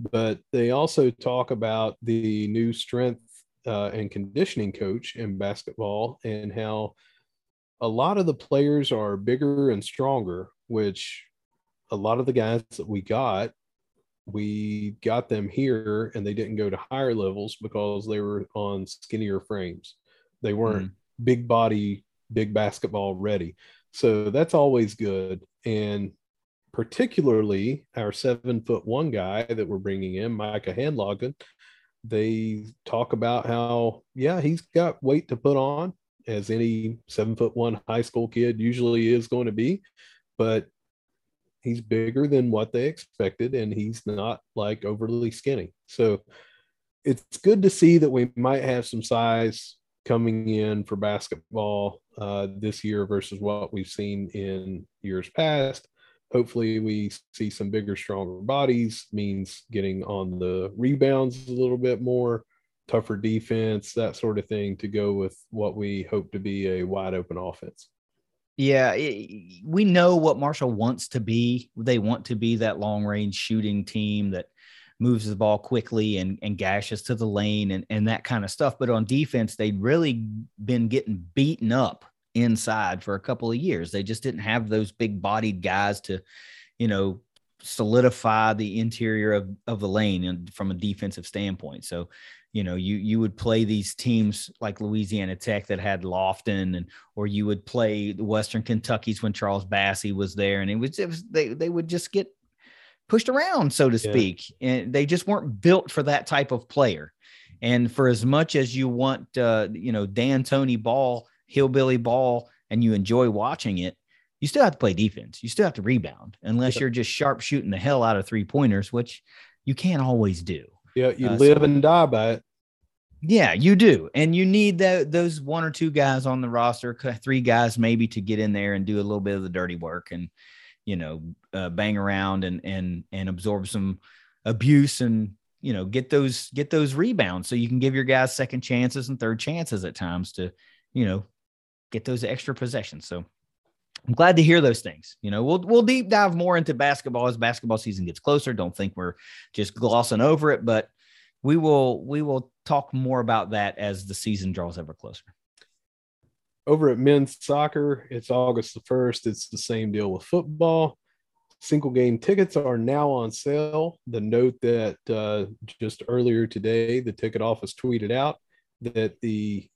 But they also talk about the new strength uh, and conditioning coach in basketball and how a lot of the players are bigger and stronger, which a lot of the guys that we got, we got them here and they didn't go to higher levels because they were on skinnier frames. They weren't mm. big body, big basketball ready. So that's always good. And particularly our seven foot one guy that we're bringing in, Micah Handlogten, they talk about how, yeah, he's got weight to put on, as any seven foot one high school kid usually is going to be. But he's bigger than what they expected and he's not like overly skinny. So it's good to see that we might have some size coming in for basketball uh, this year versus what we've seen in years past. Hopefully, we see some bigger, stronger bodies, means getting on the rebounds a little bit more, tougher defense, that sort of thing to go with what we hope to be a wide open offense. Yeah, we know what Marshall wants to be. They want to be that long range shooting team that moves the ball quickly and, and gashes to the lane and, and that kind of stuff. But on defense, they'd really been getting beaten up inside for a couple of years. They just didn't have those big bodied guys to, you know, solidify the interior of, of the lane and from a defensive standpoint. So you know you you would play these teams like Louisiana Tech that had Lofton and or you would play the Western Kentucky's when Charles Bassey was there and it was, it was they they would just get pushed around so to speak yeah. and they just weren't built for that type of player and for as much as you want uh, you know D'Antoni ball hillbilly ball and you enjoy watching it you still have to play defense you still have to rebound unless yeah. you're just sharp shooting the hell out of three pointers which you can't always do yeah, you uh, live so, and die by it. Yeah, you do, and you need that those one or two guys on the roster, three guys maybe, to get in there and do a little bit of the dirty work and you know uh, bang around and and and absorb some abuse and you know get those get those rebounds so you can give your guys second chances and third chances at times to you know get those extra possessions. So I'm glad to hear those things. You know, we'll we'll deep dive more into basketball as basketball season gets closer. Don't think we're just glossing over it, but we will we will talk more about that as the season draws ever closer. Over at men's soccer, it's August the 1st. It's the same deal with football. Single game tickets are now on sale. The note that uh, just earlier today, the ticket office tweeted out that the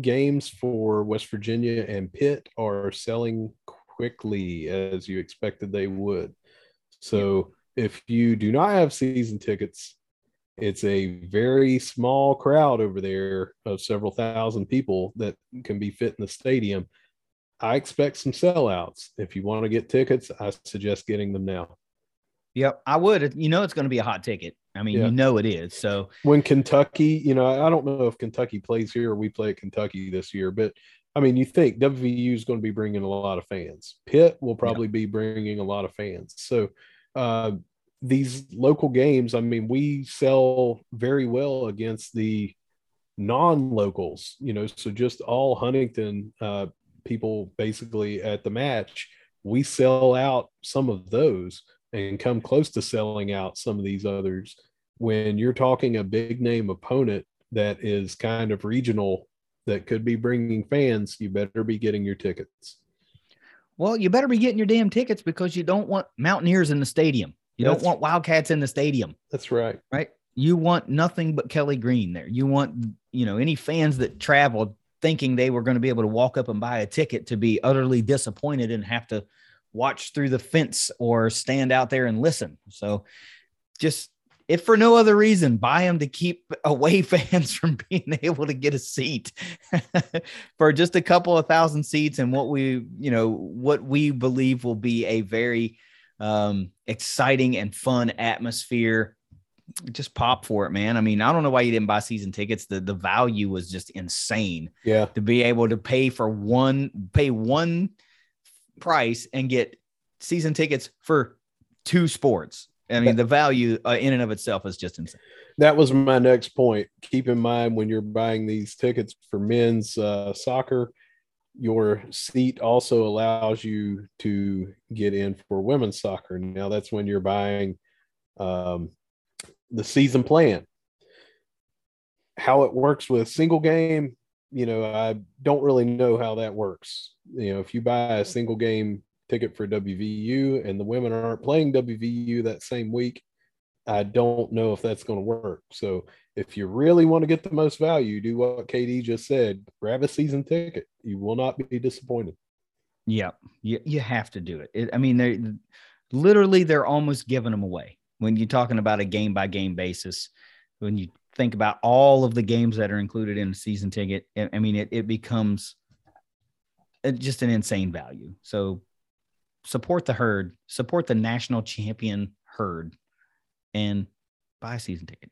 games for West Virginia and Pitt are selling quickly as you expected they would. So if you do not have season tickets, it's a very small crowd over there of several thousand people that can be fit in the stadium. I expect some sellouts. If you want to get tickets, I suggest getting them now. Yep, I would. You know, it's going to be a hot ticket. I mean, yeah. you know it is. So when Kentucky, you know, I don't know if Kentucky plays here or we play at Kentucky this year, but I mean, you think WVU is going to be bringing a lot of fans. Pitt will probably yeah. be bringing a lot of fans. So uh, these local games, I mean, we sell very well against the non-locals. You know, so just all Huntington uh, people basically at the match, we sell out some of those and come close to selling out some of these others when you're talking a big name opponent that is kind of regional that could be bringing fans you better be getting your tickets. Well you better be getting your damn tickets because you don't want mountaineers in the stadium. You that's, don't want wildcats in the stadium. That's right. Right? You want nothing but kelly green there. You want you know any fans that traveled thinking they were going to be able to walk up and buy a ticket to be utterly disappointed and have to watch through the fence or stand out there and listen. So just if for no other reason, buy them to keep away fans from being able to get a seat for just a couple of thousand seats and what we, you know, what we believe will be a very um, exciting and fun atmosphere. Just pop for it, man. I mean, I don't know why you didn't buy season tickets. The the value was just insane. Yeah. To be able to pay for one, pay one price and get season tickets for two sports. I mean, the value uh, in and of itself is just insane. That was my next point. Keep in mind when you're buying these tickets for men's uh, soccer, your seat also allows you to get in for women's soccer. Now, that's when you're buying um, the season plan. How it works with single game, you know, I don't really know how that works. You know, if you buy a single game ticket for WVU and the women aren't playing WVU that same week, I don't know if that's going to work. So if you really want to get the most value, do what KD just said grab a season ticket. You will not be disappointed. Yeah, you, you have to do it. it I mean, they literally they're almost giving them away when you're talking about a game by game basis. When you think about all of the games that are included in a season ticket, I mean, it, it becomes just an insane value. So support the herd, support the national champion herd, and buy a season ticket.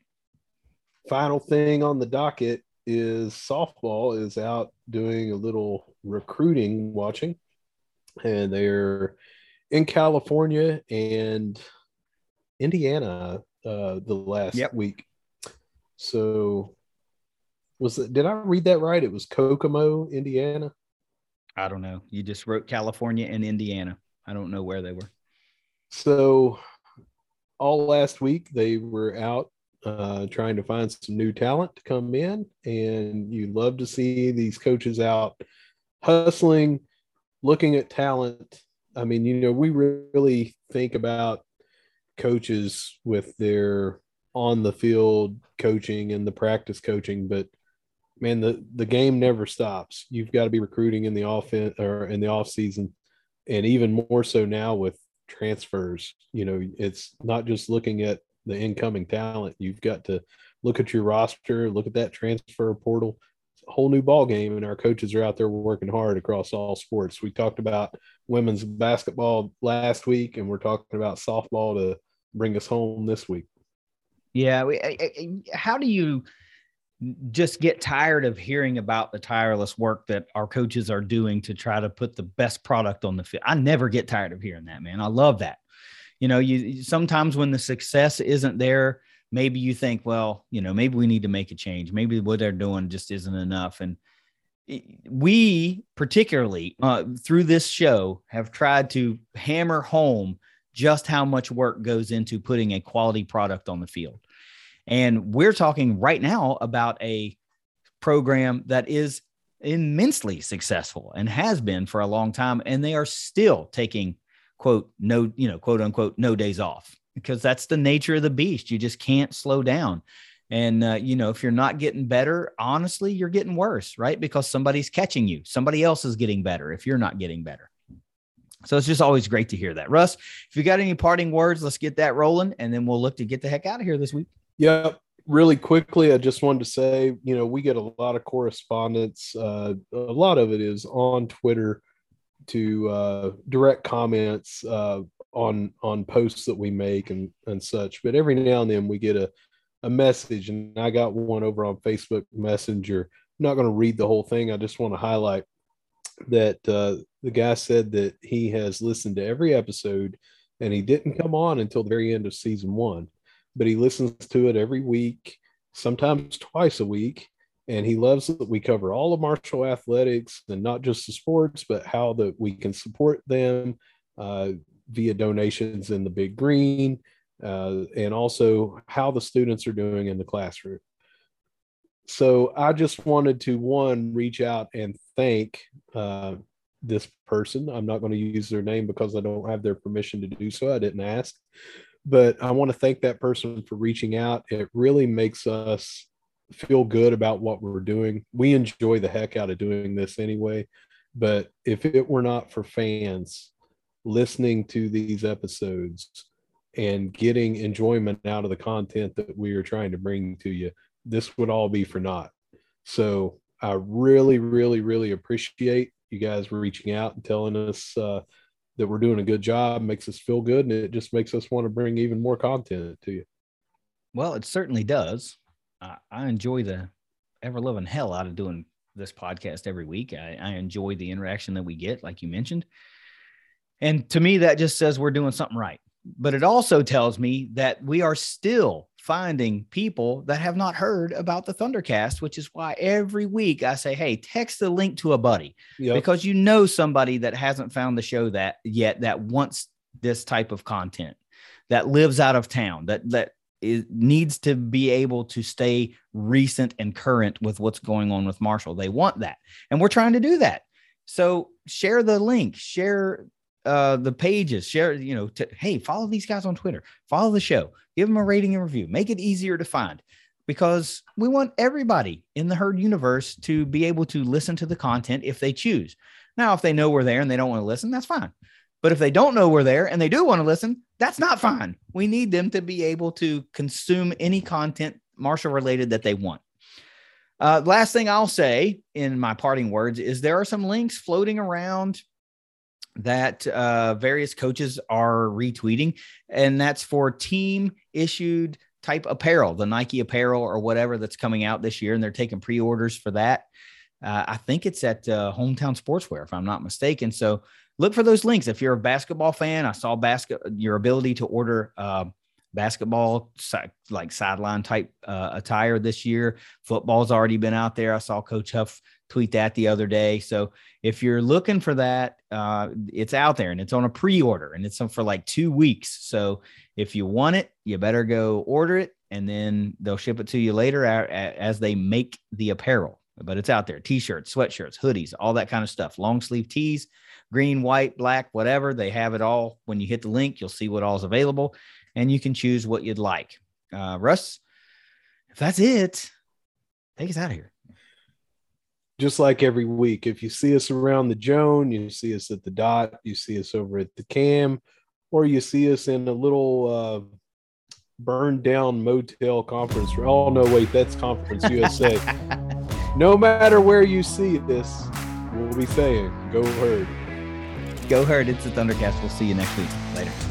Final thing on the docket is softball is out doing a little recruiting watching, and they're in California and Indiana uh, the last yep. week. So was it, did I read that right? It was Kokomo, Indiana. I don't know. You just wrote California and Indiana. I don't know where they were. So, all last week they were out uh, trying to find some new talent to come in, and you love to see these coaches out hustling, looking at talent. I mean, you know, we really think about coaches with their on the field coaching and the practice coaching, but man, the the game never stops. You've got to be recruiting in the offense or in the off season. And even more so now with transfers you know it's not just looking at the incoming talent. You've got to look at your roster look at that transfer portal. It's a whole new ball game and our coaches are out there working hard across all sports. We talked about women's basketball last week and we're talking about softball to bring us home this week yeah how do you just get tired of hearing about the tireless work that our coaches are doing to try to put the best product on the field. I never get tired of hearing that, man. I love that. You know, you sometimes when the success isn't there, maybe you think, well, you know, maybe we need to make a change. Maybe what they're doing just isn't enough. And we, particularly uh, through this show, have tried to hammer home just how much work goes into putting a quality product on the field. And we're talking right now about a program that is immensely successful and has been for a long time. And they are still taking, quote, no, you know, quote unquote, no days off because that's the nature of the beast. You just can't slow down. And, uh, you know, if you're not getting better, honestly, you're getting worse, right? Because somebody's catching you. Somebody else is getting better if you're not getting better. So it's just always great to hear that. Russ, if you got any parting words, let's get that rolling and then we'll look to get the heck out of here this week. Yep. Really quickly, I just wanted to say, you know, we get a lot of correspondence. Uh, a lot of it is on Twitter to uh, direct comments uh, on on posts that we make and and such. But every now and then we get a a message, and I got one over on Facebook Messenger. I'm not going to read the whole thing. I just want to highlight that uh, the guy said that he has listened to every episode, and he didn't come on until the very end of season one but he listens to it every week, sometimes twice a week. And he loves that we cover all of Marshall athletics and not just the sports, but how that we can support them uh, via donations in the big green, uh, and also how the students are doing in the classroom. So I just wanted to one reach out and thank uh, this person. I'm not going to use their name because I don't have their permission to do so. I didn't ask, but I want to thank that person for reaching out. It really makes us feel good about what we're doing. We enjoy the heck out of doing this anyway. But if it were not for fans, listening to these episodes and getting enjoyment out of the content that we are trying to bring to you, this would all be for naught. So I really, really, really appreciate you guys reaching out and telling us uh, that we're doing a good job. Makes us feel good, and it just makes us want to bring even more content to you. Well, it certainly does. I, I enjoy the ever loving hell out of doing this podcast every week. I, I enjoy the interaction that we get, like you mentioned. And to me, that just says we're doing something right. But it also tells me that we are still finding people that have not heard about the Thundercast, which is why every week I say, Hey, text the link to a buddy yep. because you know somebody that hasn't found the show that yet that wants this type of content that lives out of town that that is, needs to be able to stay recent and current with what's going on with Marshall. They want that. And we're trying to do that. So share the link, share uh, the pages, share, you know, to, hey, follow these guys on Twitter, follow the show, give them a rating and review, make it easier to find because we want everybody in the herd universe to be able to listen to the content if they choose. Now, if they know we're there and they don't want to listen, that's fine. But if they don't know we're there and they do want to listen, that's not fine. We need them to be able to consume any content Marshall related that they want. Uh, last thing I'll say in my parting words is there are some links floating around that uh, various coaches are retweeting, and that's for team issued type apparel, the Nike apparel or whatever that's coming out this year, and they're taking pre orders for that. Uh, I think it's at uh, Hometown Sportswear, if I'm not mistaken. So look for those links. If you're a basketball fan, I saw basket your ability to order uh, basketball like sideline type uh, attire this year. Football's already been out there. I saw Coach Huff tweet that the other day. So if you're looking for that, uh, it's out there and it's on a pre-order and it's for like two weeks. So if you want it, you better go order it and then they'll ship it to you later as they make the apparel. But it's out there: t-shirts, sweatshirts, hoodies, all that kind of stuff. Long sleeve tees, green, white, black, whatever. They have it all. When you hit the link, you'll see what all is available, and you can choose what you'd like. Uh, Russ, if that's it, take us out of here just like every week. If you see us around the Joan, you see us at the dot, you see us over at the cam, or you see us in a little uh, burned down motel conference. Room. Oh, no, wait, that's Conference USA. no matter where you see this, we'll be saying, go herd. Go herd. It's the Thundercast. We'll see you next week. Later.